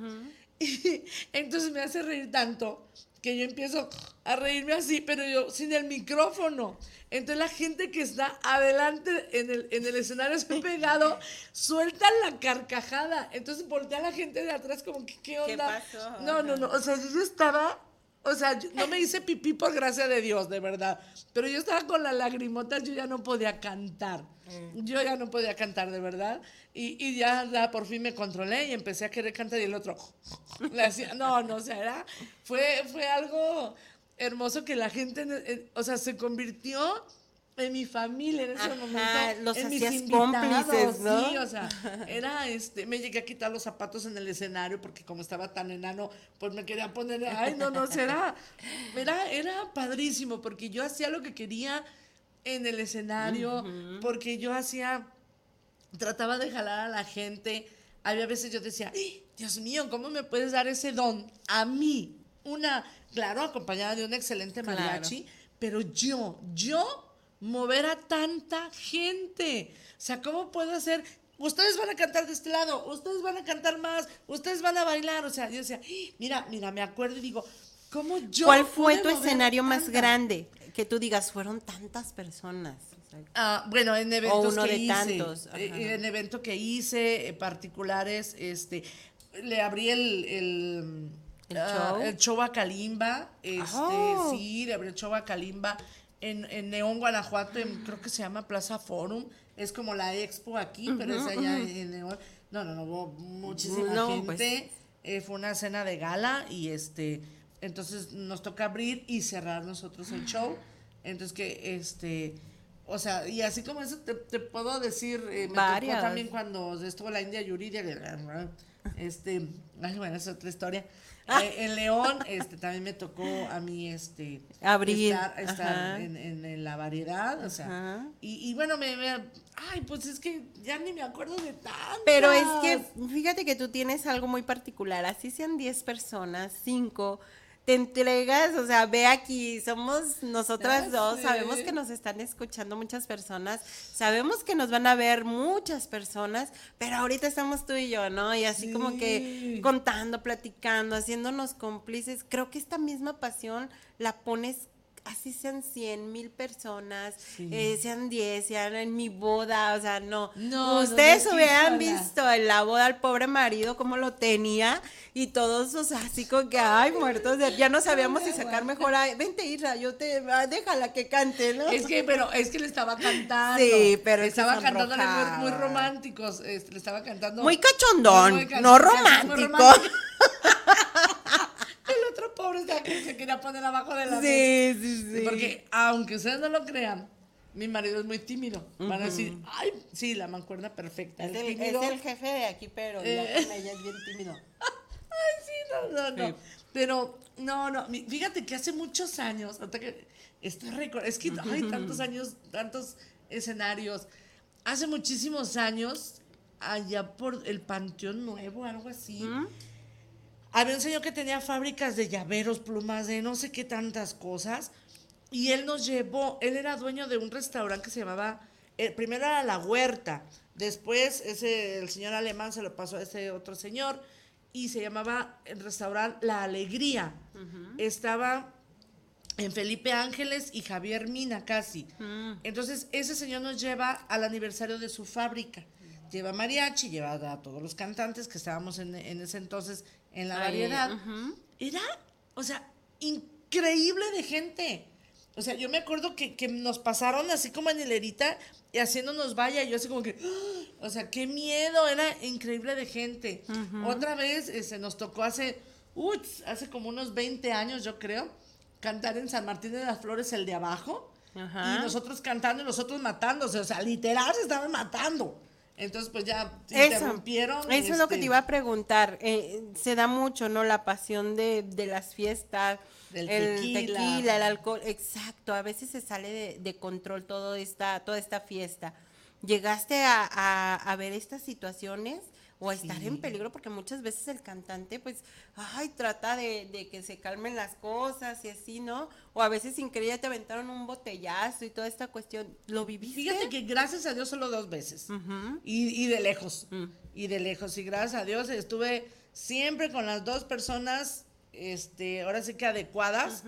Y entonces me hace reír tanto que yo empiezo a reírme así, pero yo sin el micrófono. Entonces la gente que está adelante en el, en el escenario se pegado, suelta la carcajada. Entonces voltea la gente de atrás como que, ¿qué onda? pasó? No, no, no. O sea, yo estaba, o sea, no me hice pipí por gracia de Dios, de verdad. Pero yo estaba con la lagrimota, yo ya no podía cantar. Yo ya no podía cantar, de verdad. Y, y ya, ya por fin me controlé y empecé a querer cantar y el otro le hacía, no, no, o sea, era, fue, fue algo hermoso que la gente, eh, o sea, se convirtió en mi familia en ese Ajá, momento. los en mis invitados, cómplices, ¿no? Sí, o sea, era este, me llegué a quitar los zapatos en el escenario porque como estaba tan enano, pues me quería poner, ay, no, no, será, era, era padrísimo porque yo hacía lo que quería en el escenario, porque yo hacía, trataba de jalar a la gente. Había veces yo decía, "Ay, Dios mío, ¿cómo me puedes dar ese don a mí? Una, claro, acompañada de un excelente Claro. mariachi, pero yo, yo mover a tanta gente. O sea, ¿cómo puedo hacer? Ustedes van a cantar de este lado, ustedes van a cantar más, ustedes van a bailar. O sea, yo decía, "Ay, mira, mira, me acuerdo y digo, ¿cómo yo? ¿Cuál fue tu escenario más grande? Que tú digas, fueron tantas personas. O Ah, bueno, en eventos uno que de hice, tantos, eh, ajá. en evento que hice, eh, particulares, este, le abrí el, el, ¿El ah, show? el show a Kalimba, este, Oh. sí, le abrí el show a Kalimba en, en León, Guanajuato, en- creo que se llama Plaza Forum, es como la expo aquí, pero es allá en, en León. No, no, no, hubo muchísima No, gente, pues. eh, fue una cena de gala y este, entonces nos toca abrir y cerrar nosotros el show. Entonces que este, o sea, y así como eso te, te puedo decir, eh, me Varias. tocó también cuando estuvo la India Yuridia, este, ay, bueno, es otra historia. Eh, en León, este, también me tocó a mí, este, Abrir, estar, estar en, en- en la variedad, o sea, y, y bueno, me, me- ay, pues es que ya ni me acuerdo de tantas. Pero es que fíjate que tú tienes algo muy particular, así sean 10 personas, 5, te entregas, o sea, ve aquí, somos nosotras dos, sabemos que nos están escuchando muchas personas, sabemos que nos van a ver muchas personas, pero ahorita estamos tú y yo, ¿no? Y así como que contando, platicando, haciéndonos cómplices, creo que esta misma pasión la pones así sean 100 mil personas, Sí. eh, sean 10, sean en mi boda, o sea, no. No, Ustedes no, hubieran visto en la boda al pobre marido cómo lo tenía y todos, o sea, así como que, ay, muertos, de- ya no sabíamos si sacar mejor, ay, vente Isra, yo te, ah, déjala que cante, ¿no? Es que, pero es que le estaba cantando. Sí, pero que estaba cantándole muy, muy románticos. este, le estaba cantando. Muy cachondón, Muy no muy romántico. romántico. El otro pobre estaba que se quería poner abajo de la mesa. Sí, sí, sí. Porque, aunque ustedes no lo crean, mi marido es muy tímido. Van a decir, ay, sí, la mancuerna perfecta. es, el el, es tímido. el jefe de aquí, pero ya Eh. con ella es bien tímido. Ay, sí, no, no, no. Sí. Pero, no, no. Fíjate que hace muchos años, ahorita que estoy recor- es que hay tantos años, tantos escenarios. hace muchísimos años, allá por el Panteón Nuevo, algo así. Había un señor que tenía fábricas de llaveros, plumas, de no sé qué tantas cosas. Y él nos llevó, él era dueño de un restaurante que se llamaba, eh, primero era La Huerta, después ese, el señor alemán se lo pasó a ese otro señor y se llamaba el restaurante La Alegría. Estaba en Felipe Ángeles y Javier Mina casi. Mm. Entonces ese señor nos lleva al aniversario de su fábrica. Lleva mariachi, lleva a todos los cantantes que estábamos en, en ese entonces en la Ahí, variedad. Era, o sea, increíble de gente. O sea, yo me acuerdo que, que nos pasaron así como en hilerita y haciéndonos vaya. y Yo así como que, ¡ah! o sea, qué miedo, era increíble de gente. Otra vez eh, se nos tocó hace, uts, hace como unos 20 años, yo creo, cantar en San Martín de las Flores el de abajo. Ajá. Y nosotros cantando y nosotros matándose. O sea, literal se estaban matando. Entonces, pues ya Eso, interrumpieron. eso es lo que este, te iba a preguntar. eh, se da mucho, ¿no? La pasión de, de las fiestas, Del el tequila. tequila, el alcohol. Exacto, a veces se sale de, de control todo esta, toda esta fiesta. ¿Llegaste a, a- a ver estas situaciones o a estar en peligro? Porque muchas veces el cantante, pues, ay, trata de, de que se calmen las cosas y así, ¿no? O a veces sin querer ya te aventaron un botellazo y toda esta cuestión. ¿Lo viviste? Fíjate que gracias a Dios solo dos veces. Y de lejos. Mm. Y de lejos. Y gracias a Dios estuve siempre con las dos personas, este, ahora sí que adecuadas,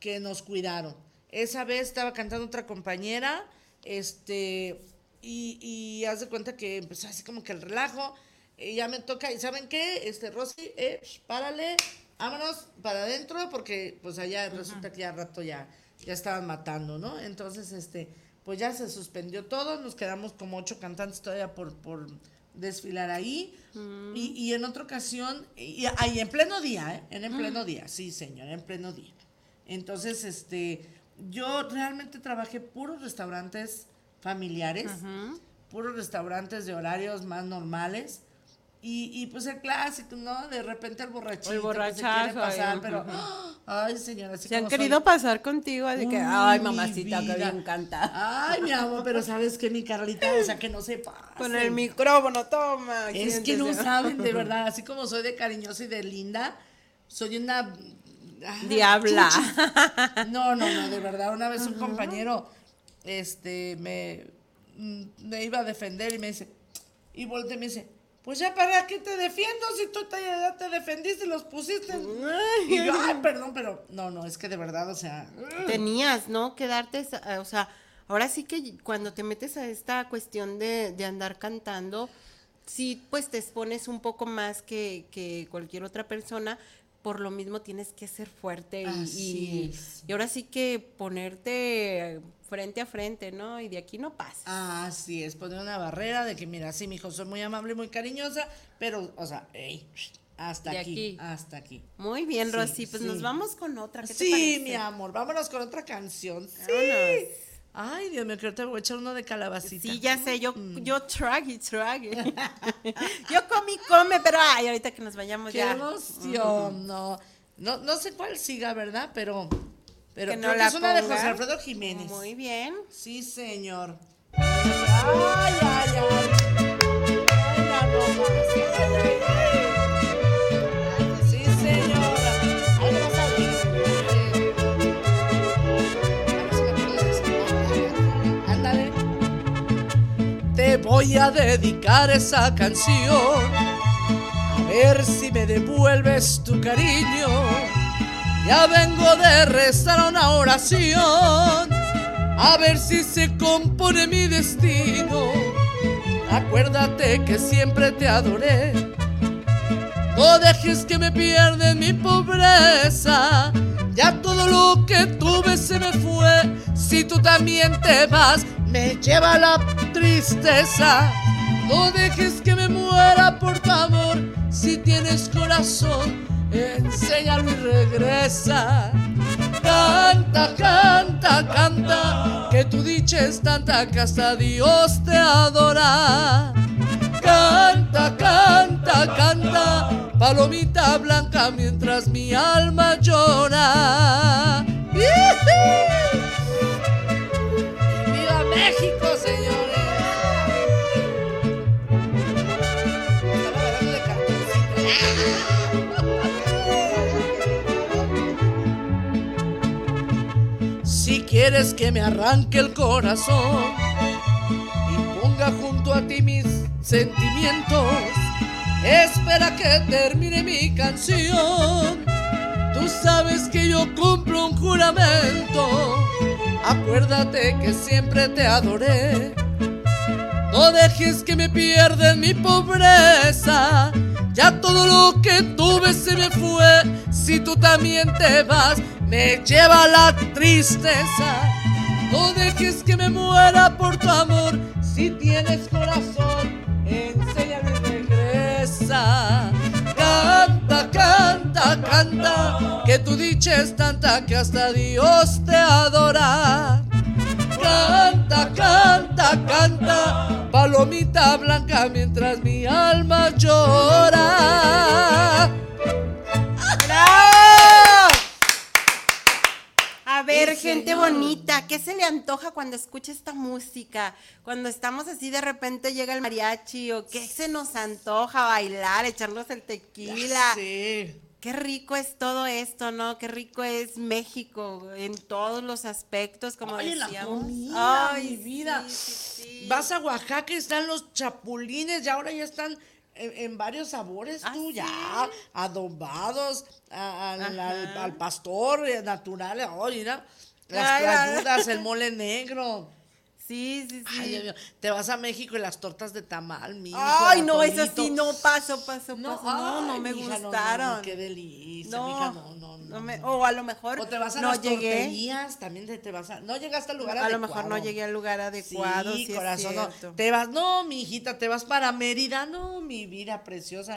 que nos cuidaron. Esa vez estaba cantando otra compañera, este, y, y haz de cuenta que empezó así como que el relajo. Y ya me toca, ¿y saben qué? Este, Rosy, eh, sh, párale, vámonos para adentro, porque pues allá resulta que ya al rato ya, ya estaban matando, ¿no? Entonces, este, pues ya se suspendió todo, nos quedamos como ocho cantantes todavía por, por desfilar ahí. Y, y en otra ocasión, y, ahí en pleno día, ¿eh? En, en pleno día, sí, señor, en pleno día. Entonces, este, yo realmente trabajé puros restaurantes familiares, puros restaurantes de horarios más normales. Y, y pues el clásico, ¿no? De repente el borrachito El que se quiere borrachazo pasar, pero, ay, señora, así Se han soy- querido pasar contigo, así que, ay, mamacita, que bien canta. Ay, mi amor, pero sabes que mi Carlita, o sea, que no se pasa. Con el micrófono, toma. Es que no saben, de verdad, así como soy de cariñosa y de linda, soy una... ah, Diabla. chuchis. No, no, no, de verdad, una vez un compañero, este, me, mm, me iba a defender y me dice, y volteé y me dice, pues ya para qué te defiendo si tú te, ya te defendiste y los pusiste. Y yo, ay, perdón, pero no, no, es que de verdad, o sea... Tenías, ¿no? Que darte, esa- o sea, ahora sí que cuando te metes a esta cuestión de, de andar cantando, sí, pues te expones un poco más que, que cualquier otra persona, por lo mismo tienes que ser fuerte y, y, ahora sí que ponerte frente a frente, ¿no? Y de aquí no pasa. Así es, poner una barrera de que, mira, sí, mi hijo, soy muy amable y muy cariñosa, pero, o sea, hasta aquí, aquí. hasta aquí. Muy bien, Sí, Rosy, pues sí. nos vamos con otra. ¿qué Sí, mi amor, vámonos con otra canción. Sí. Vámonos. Ay, Dios mío, que ahorita voy a echar uno de calabacita. Sí, ya sé, yo, Mm. yo trague, trague. yo comí, come, pero ay, ahorita que nos vayamos Qué ya. emoción, no. no. No sé cuál siga, ¿verdad? Pero, pero Que no creo que la es una de ponga. José Alfredo Jiménez. Muy bien. Sí, señor. Ay, ay, ay. Ay, la. Voy a dedicar esa canción. A ver si me devuelves tu cariño. Ya vengo de rezar una oración. A ver si se compone mi destino. Acuérdate que siempre te adoré. No dejes que me pierda mi pobreza. Ya todo lo que tuve se me fue. Si tú también te vas, me lleva la tristeza. No dejes que me muera, por favor. Si tienes corazón, enséñalo y regresa. Canta, canta, canta, que tu dicha es tanta que hasta Dios te adora. Canta, canta, canta, palomita blanca mientras mi alma llora. ¡Viva Si quieres que me arranque el corazón y ponga junto a ti mis sentimientos, espera que termine mi canción. Tú sabes que yo cumplo un juramento. Acuérdate que siempre te adoré. No dejes que me pierda en mi pobreza. Ya todo lo que tuve se me fue. Si tú también te vas, me lleva la tristeza. No dejes que me muera por tu amor. Si tienes corazón, enséñame y regresa. Canta, canta, canta, que tu dicha es tanta que hasta Dios te adora. Canta, canta, canta, palomita blanca mientras mi alma llora. ¡Bravo! A ver, Sí, gente señor. bonita, ¿qué se le antoja cuando escucha esta música? Cuando estamos así de repente llega el mariachi o qué se nos antoja bailar, echarnos el tequila. Sí. Qué rico es todo esto, ¿no? Qué rico es México en todos los aspectos, como la decíamos. comida, Ay, mi vida. sí, sí, sí. Vas a Oaxaca y están los chapulines y ahora ya están en, en varios sabores ¿Ah, tú ya, adobados, al, al- Ajá. al pastor eh, natural, oye, mira, las Ay, ay. el mole negro. Sí, sí, sí. Ay, Dios mío, te vas a México y las tortas de tamal, mi Ay, no, eso sí, no, paso, paso, paso. No, no, me mija, no, no, gustaron. no, qué delicia, No, mija, no, no, no. me- no. o a lo mejor O te vas a no las llegué. torterías, también te, te vas a... No llegaste al lugar A lo adecuado. mejor no llegué al lugar adecuado. Sí, corazón, no. Te vas, no, mi hijita, te vas para Mérida, no, mi vida preciosa.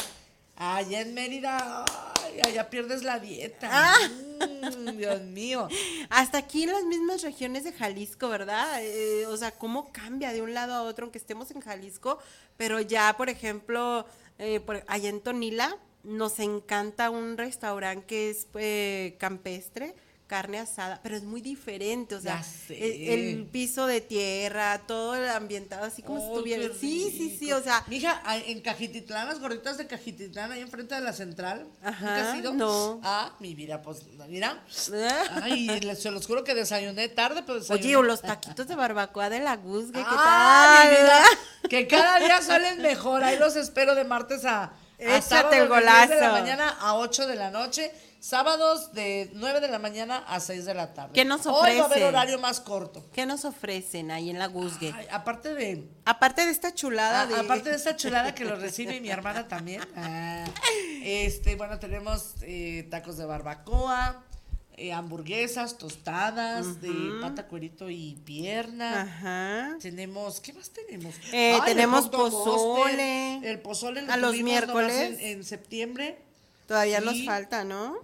Allá en Mérida, ay, allá pierdes la dieta. Ah. Mm, Dios mío. Hasta aquí en las mismas regiones de Jalisco, ¿verdad? Eh, o sea, cómo cambia de un lado a otro, aunque estemos en Jalisco, pero ya, por ejemplo, eh, por- allá en Tonila nos encanta un restaurante que es eh, campestre, carne asada, pero es muy diferente, o sea, el, piso de tierra, todo ambientado así como si estuviera. Sí, sí, sí, o sea, Mija, en Cajititlán, las gorditas de Cajititlán, ahí enfrente de la central. ¿Nunca Ajá, has ido? no. Ah, mi vida, pues, mira. Ay, les- se los juro que desayuné tarde, pero desayuné. Oye, o los taquitos de barbacoa de la Guzgue, ¿qué Ah, tal? mi vida, que cada día salen mejor. Ahí los espero de martes a Échate el de 10 de la golazo. mañana a 8 de la noche. Sábados de 9 de la mañana a 6 de la tarde. ¿Qué nos Hoy va a haber horario más corto. ¿Qué nos ofrecen ahí en la Guzgue? Ay, aparte de Aparte de esta chulada a- de... aparte de esta chulada que lo recibe mi hermana también. ah, este, bueno, tenemos eh, tacos de barbacoa, eh, hamburguesas, tostadas de pata, cuerito y pierna. Ajá. Tenemos, ¿qué más tenemos? Eh, el tenemos hot dog pozole. El pozole lo A los miércoles. En, en septiembre. Todavía nos falta, ¿no?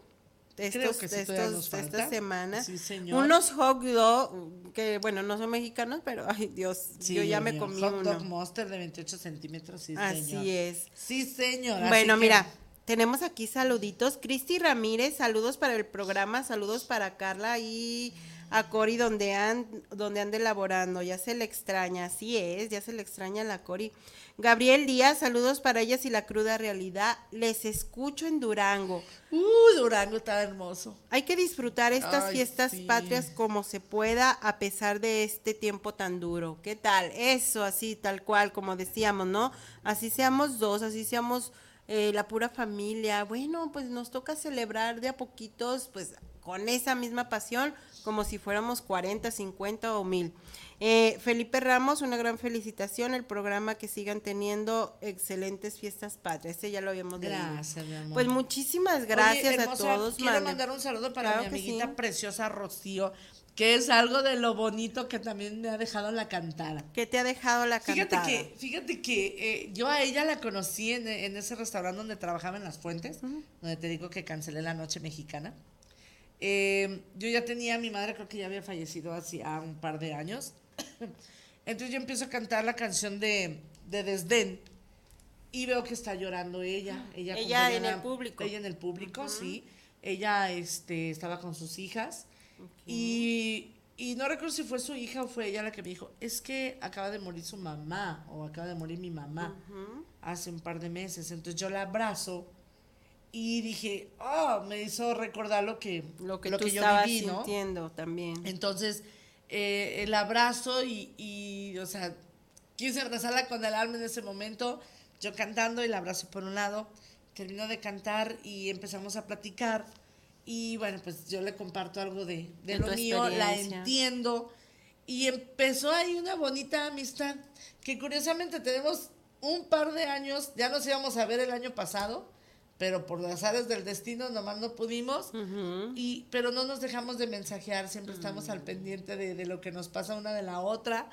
Estos, Creo que sí, estos- nos falta. Esta semana. Sí, señor. Unos hot dog, que bueno, no son mexicanos, pero ay Dios, Sí, yo ya me comí Hot uno. dog monster de 28 centímetros, sí, Así señor. es. Sí, señor. así Bueno, que- mira, tenemos aquí saluditos. Cristi Ramírez, saludos para el programa, saludos para Carla y a Cori donde han, donde ande elaborando. Ya se le extraña, así es, ya se le extraña a la Cori. Gabriel Díaz, saludos para ellas y la cruda realidad. Les escucho en Durango. Uy, Durango está hermoso. Hay que disfrutar estas Ay, fiestas sí. patrias como se pueda a pesar de este tiempo tan duro. ¿Qué tal? Eso, así, tal cual, como decíamos, ¿no? Así seamos dos, así seamos eh, la pura familia. Bueno, pues nos toca celebrar de a poquitos, pues con esa misma pasión, como si fuéramos 40, 50 o 1000. Eh, Felipe Ramos, una gran felicitación, el programa que sigan teniendo excelentes fiestas patrias. Este ya lo habíamos leído. Gracias, mi amor. Pues muchísimas gracias Oye, a todos. Quiero mandar un saludo para Claro mi amiguita sí. preciosa Rocío, que es algo de lo bonito que también me ha dejado la cantada. ¿Qué te ha dejado la Fíjate cantada? que, fíjate que eh, yo a ella la conocí en, en ese restaurante donde trabajaba en Las Fuentes, donde te digo que cancelé la noche mexicana. Eh, yo ya tenía, mi madre creo que ya había fallecido hacía un par de años. Entonces yo empiezo a cantar la canción de, de Desdén y veo que está llorando ella. Ella, Ella como en el público. Ella en el público, sí. Ella este, estaba con sus hijas y, y no recuerdo si fue su hija o fue ella la que me dijo, es que acaba de morir su mamá o acaba de morir mi mamá hace un par de meses. Entonces yo la abrazo y dije, oh, me hizo recordar lo que, Lo que lo tú que yo viví, ¿no? sintiendo también. Entonces, eh, el abrazo y, y, o sea, quise abrazarla con el alma en ese momento, yo cantando y la abrazo por un lado, terminó de cantar y empezamos a platicar y bueno, pues yo le comparto algo de, de De lo mío, la entiendo y empezó ahí una bonita amistad que curiosamente tenemos un par de años, ya nos íbamos a ver el año pasado, pero por las áreas del destino nomás no pudimos. Y, pero no nos dejamos de mensajear, siempre estamos al pendiente de, de lo que nos pasa una de la otra.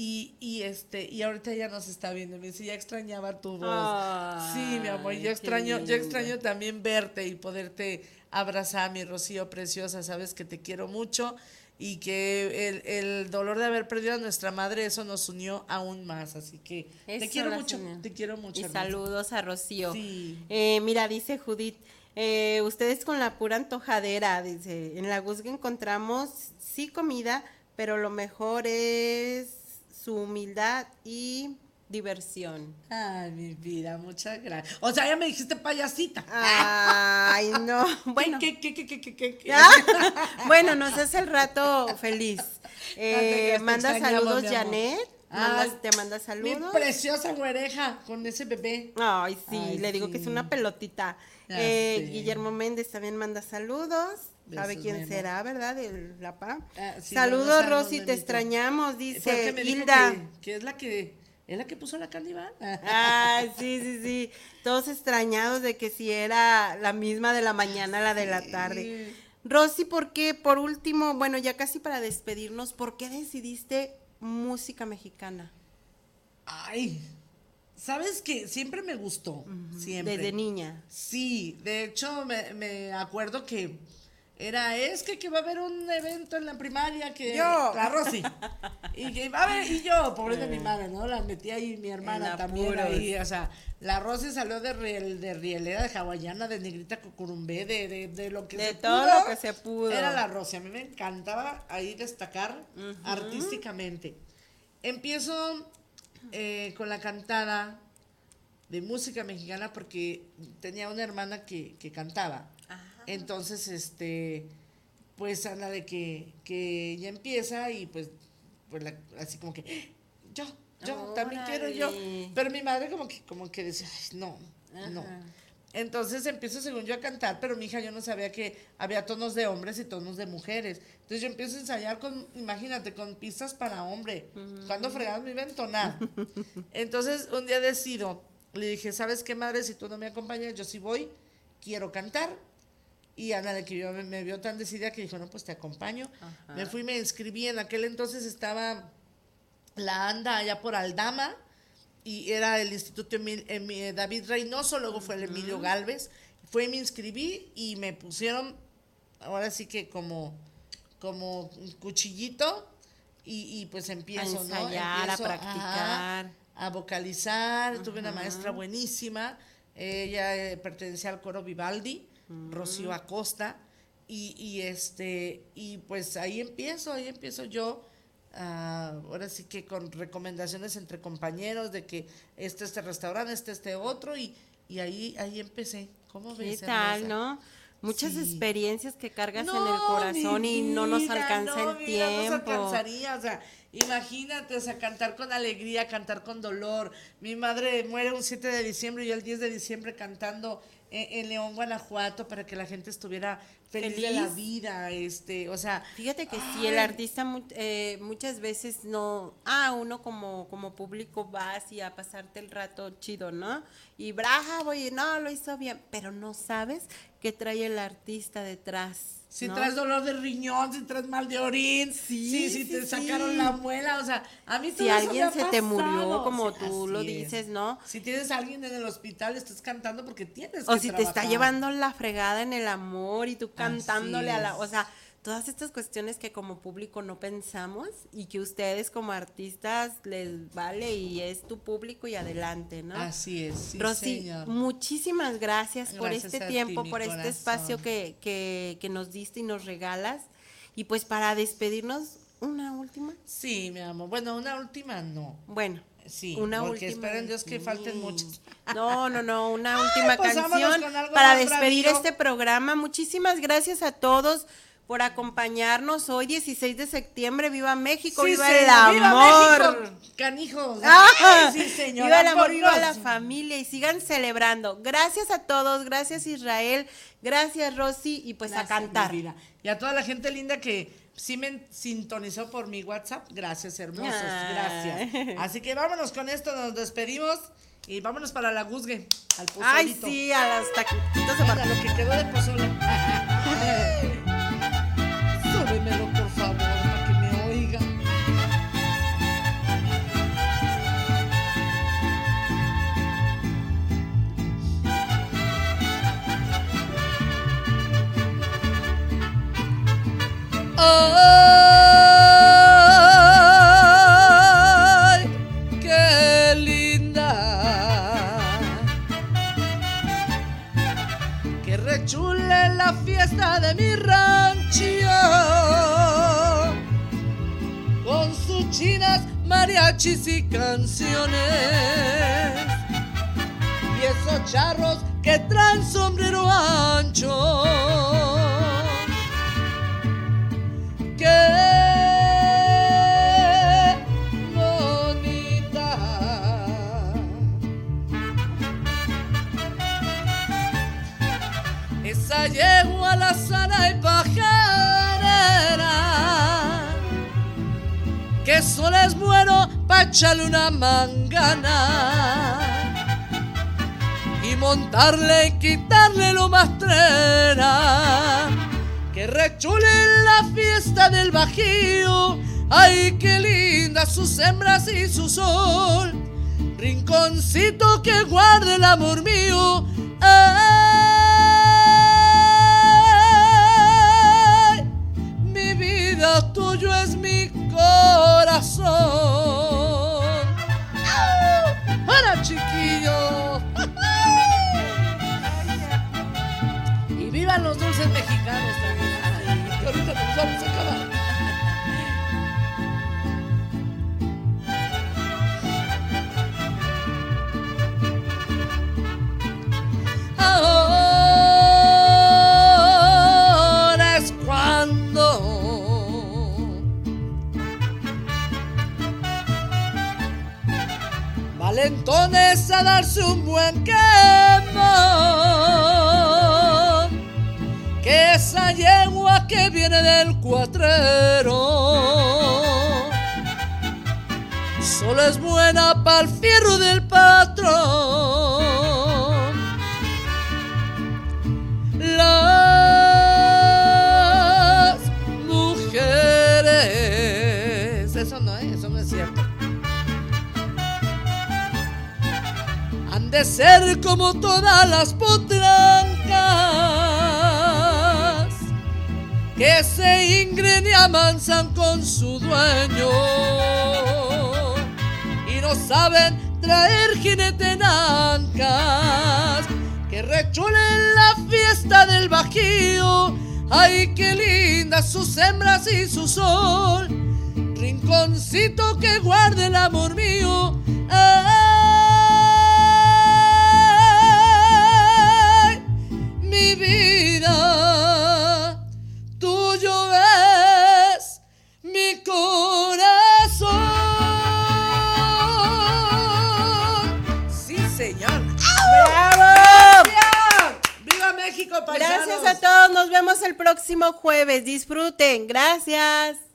Y, y este, y ahorita ya nos está viendo. Me dice, ya extrañaba tu voz. sí, mi amor, yo extraño, yo extraño también verte y poderte abrazar, mi Rocío preciosa. Sabes que te quiero mucho y que el, el dolor de haber perdido a nuestra madre, eso nos unió aún más. Así que te quiero mucho, te quiero mucho. Y saludos a Rocío. Sí. Eh, mira, dice Judith, eh, ustedes con la pura antojadera, dice, en la Guzga encontramos sí comida, pero lo mejor es su humildad y diversión. Ay, mi vida, muchas gracias. O sea, ya me dijiste payasita. Ay, no. Bueno. Ah, bueno, nos hace el rato feliz. Eh, manda saludos, mi. Janet. Manda- Ay, te manda Mi saludos. preciosa güereja con ese bebé. Ay, sí, Ay, le digo que es una pelotita. Eh. Guillermo Méndez también manda saludos. ¿Sabe quién será, verdad? El La Pa. Ah, sí, saludos, no, Rosy, te extrañamos, dice que Hilda. Que, que es la que, es la que puso la bar. Ay, sí, sí, sí. Todos extrañados de que si era la misma de la mañana, la de la tarde. Rosy, ¿por qué? Por último, bueno, ya casi para despedirnos, ¿por qué decidiste música mexicana? Ay, ¿sabes qué? Siempre me gustó. Siempre. Desde niña. Sí, de hecho me, me acuerdo que era, es que, que va a haber un evento en la primaria que... Yo. La Rosy. Y que va a haber, y yo, pobre de mi madre, ¿no? La metí ahí mi hermana también ahí, o sea, la Rosy salió de, riel, de rielera, de hawaiana, de negrita cucurumbé, de, de, de lo que De se todo pudo. lo que se pudo. Era la Rosy, a mí me encantaba ahí destacar artísticamente. Empiezo eh, con la cantada de música mexicana porque tenía una hermana que, que cantaba. Entonces, este, pues anda de que, que ella empieza y pues, pues la- así como que, yo, yo, también quiero yo. Pero mi madre como que, como que decía, "Ay, no, no. Entonces empiezo según yo a cantar, pero mi hija yo no sabía que había tonos de hombres y tonos de mujeres. Entonces yo empiezo a ensayar con, imagínate, con pistas para hombre. Cuando fregadas me iba a entonar? Entonces un día decido, le dije, ¿sabes qué madre? Si tú no me acompañas, yo sí voy, quiero cantar. Y Ana de que yo me, me vio tan decidida que dijo, no, pues te acompaño. Ajá. Me fui, me inscribí. En aquel entonces estaba la ANDA allá por Aldama y era el Instituto Emil- Emi- David Reynoso, luego fue el Emilio Galvez. Fue y me inscribí y me pusieron, ahora sí que como, como un cuchillito y, y pues empiezo, A ¿no? ensayar, a Empiezo, practicar. ajá, a vocalizar. Tuve una maestra buenísima. Ella eh, pertenecía al coro Vivaldi, Rocío Acosta. Y, y este, y pues ahí empiezo, ahí empiezo yo. ah, ahora sí que con recomendaciones entre compañeros de que este este restaurante, este este otro, y, y ahí, ahí empecé. ¿Cómo ¿Qué ves? tal, no? Muchas Sí. experiencias que cargas en el corazón y no nos alcanza no, el vida, No nos tiempo. alcanzaría, o sea, imagínate, o sea, cantar con alegría, cantar con dolor. Mi madre muere un 7 de diciembre y yo el 10 de diciembre cantando en, en León, Guanajuato, para que la gente estuviera feliz, de la vida, este, o sea, Fíjate que sí, el artista eh, muchas veces no, ah, uno como, como público vas y a pasarte el rato chido, ¿no? Y bravo, y no, lo hizo bien, pero no sabes qué trae el artista detrás. Si ¿no? traes dolor de riñón, si traes mal de orín, Sí, sí, si sí, te sí. sacaron la muela, o sea, a mí todo Si eso alguien me ha se te murió, como tú lo es. dices, ¿no? Si tienes a alguien en el hospital, estás cantando porque tienes O que si te está llevando la fregada en el amor y tú cantándole a la, o sea, todas estas cuestiones que como público no pensamos y que ustedes como artistas les vale y es tu público y adelante, ¿no? Así es, sí, Rosy, señor. muchísimas gracias, por este ti, tiempo, por este espacio que, que, que nos diste y nos regalas. Y pues para despedirnos, una última. Sí, mi amor. Bueno, una última no. Bueno, Sí, una porque última. esperen Dios que falten muchas. No, no, no, una última pues canción para despedir este programa. Muchísimas gracias a todos por acompañarnos hoy 16 de septiembre. ¡Viva México! ¡Viva el amor! ¡Viva Canijos! ¡Ah! sí, señor. ¡Viva el amor! ¡Viva la familia! Y sigan celebrando. Gracias a todos. Gracias Israel. Gracias Rosy. Y pues a cantar. Y a toda la gente linda que sí me sintonizó por mi WhatsApp. Gracias, hermosos. Gracias. Así que vámonos con esto. Nos despedimos. Y vámonos para la Guzgue, al pozolito. Ay, sí, a las taquitos de lo que quedó de pozole. ¡Ay! ¡Qué linda! ¡Que rechule la fiesta de mi chinas, mariachis y canciones. Y esos charros que traen sombrero ancho. Es bueno pa' una mangana. Y montarle y quitarle lo más trena que rechule la fiesta del bajío. Ay qué linda sus hembras y su sol. Rinconcito que guarde el amor mío. Ay, corazón. ¡Para chiquillo! y vivan los dulces mexicanos también. Que ahorita nos vamos a entonces a darse un buen quemón. Que esa yegua que viene del cuatrero solo es buena para el fierro del patrón. De ser como todas las potrancas que se ingren y amansan con su dueño y no saben traer jinete en ancas que rechulen la fiesta del bajío. Ay, qué lindas sus hembras y su sol, rinconcito que guarde el amor mío. Vida, tuyo es mi corazón. Sí, señor. ¡Bravo! ¡Viva México, paisanos! Gracias a todos, nos vemos el próximo jueves. Disfruten, gracias.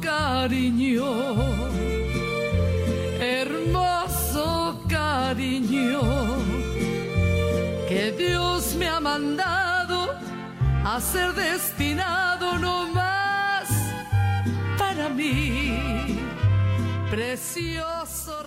Cariño, hermoso cariño, que Dios me ha mandado a ser destinado no más para mí, precioso.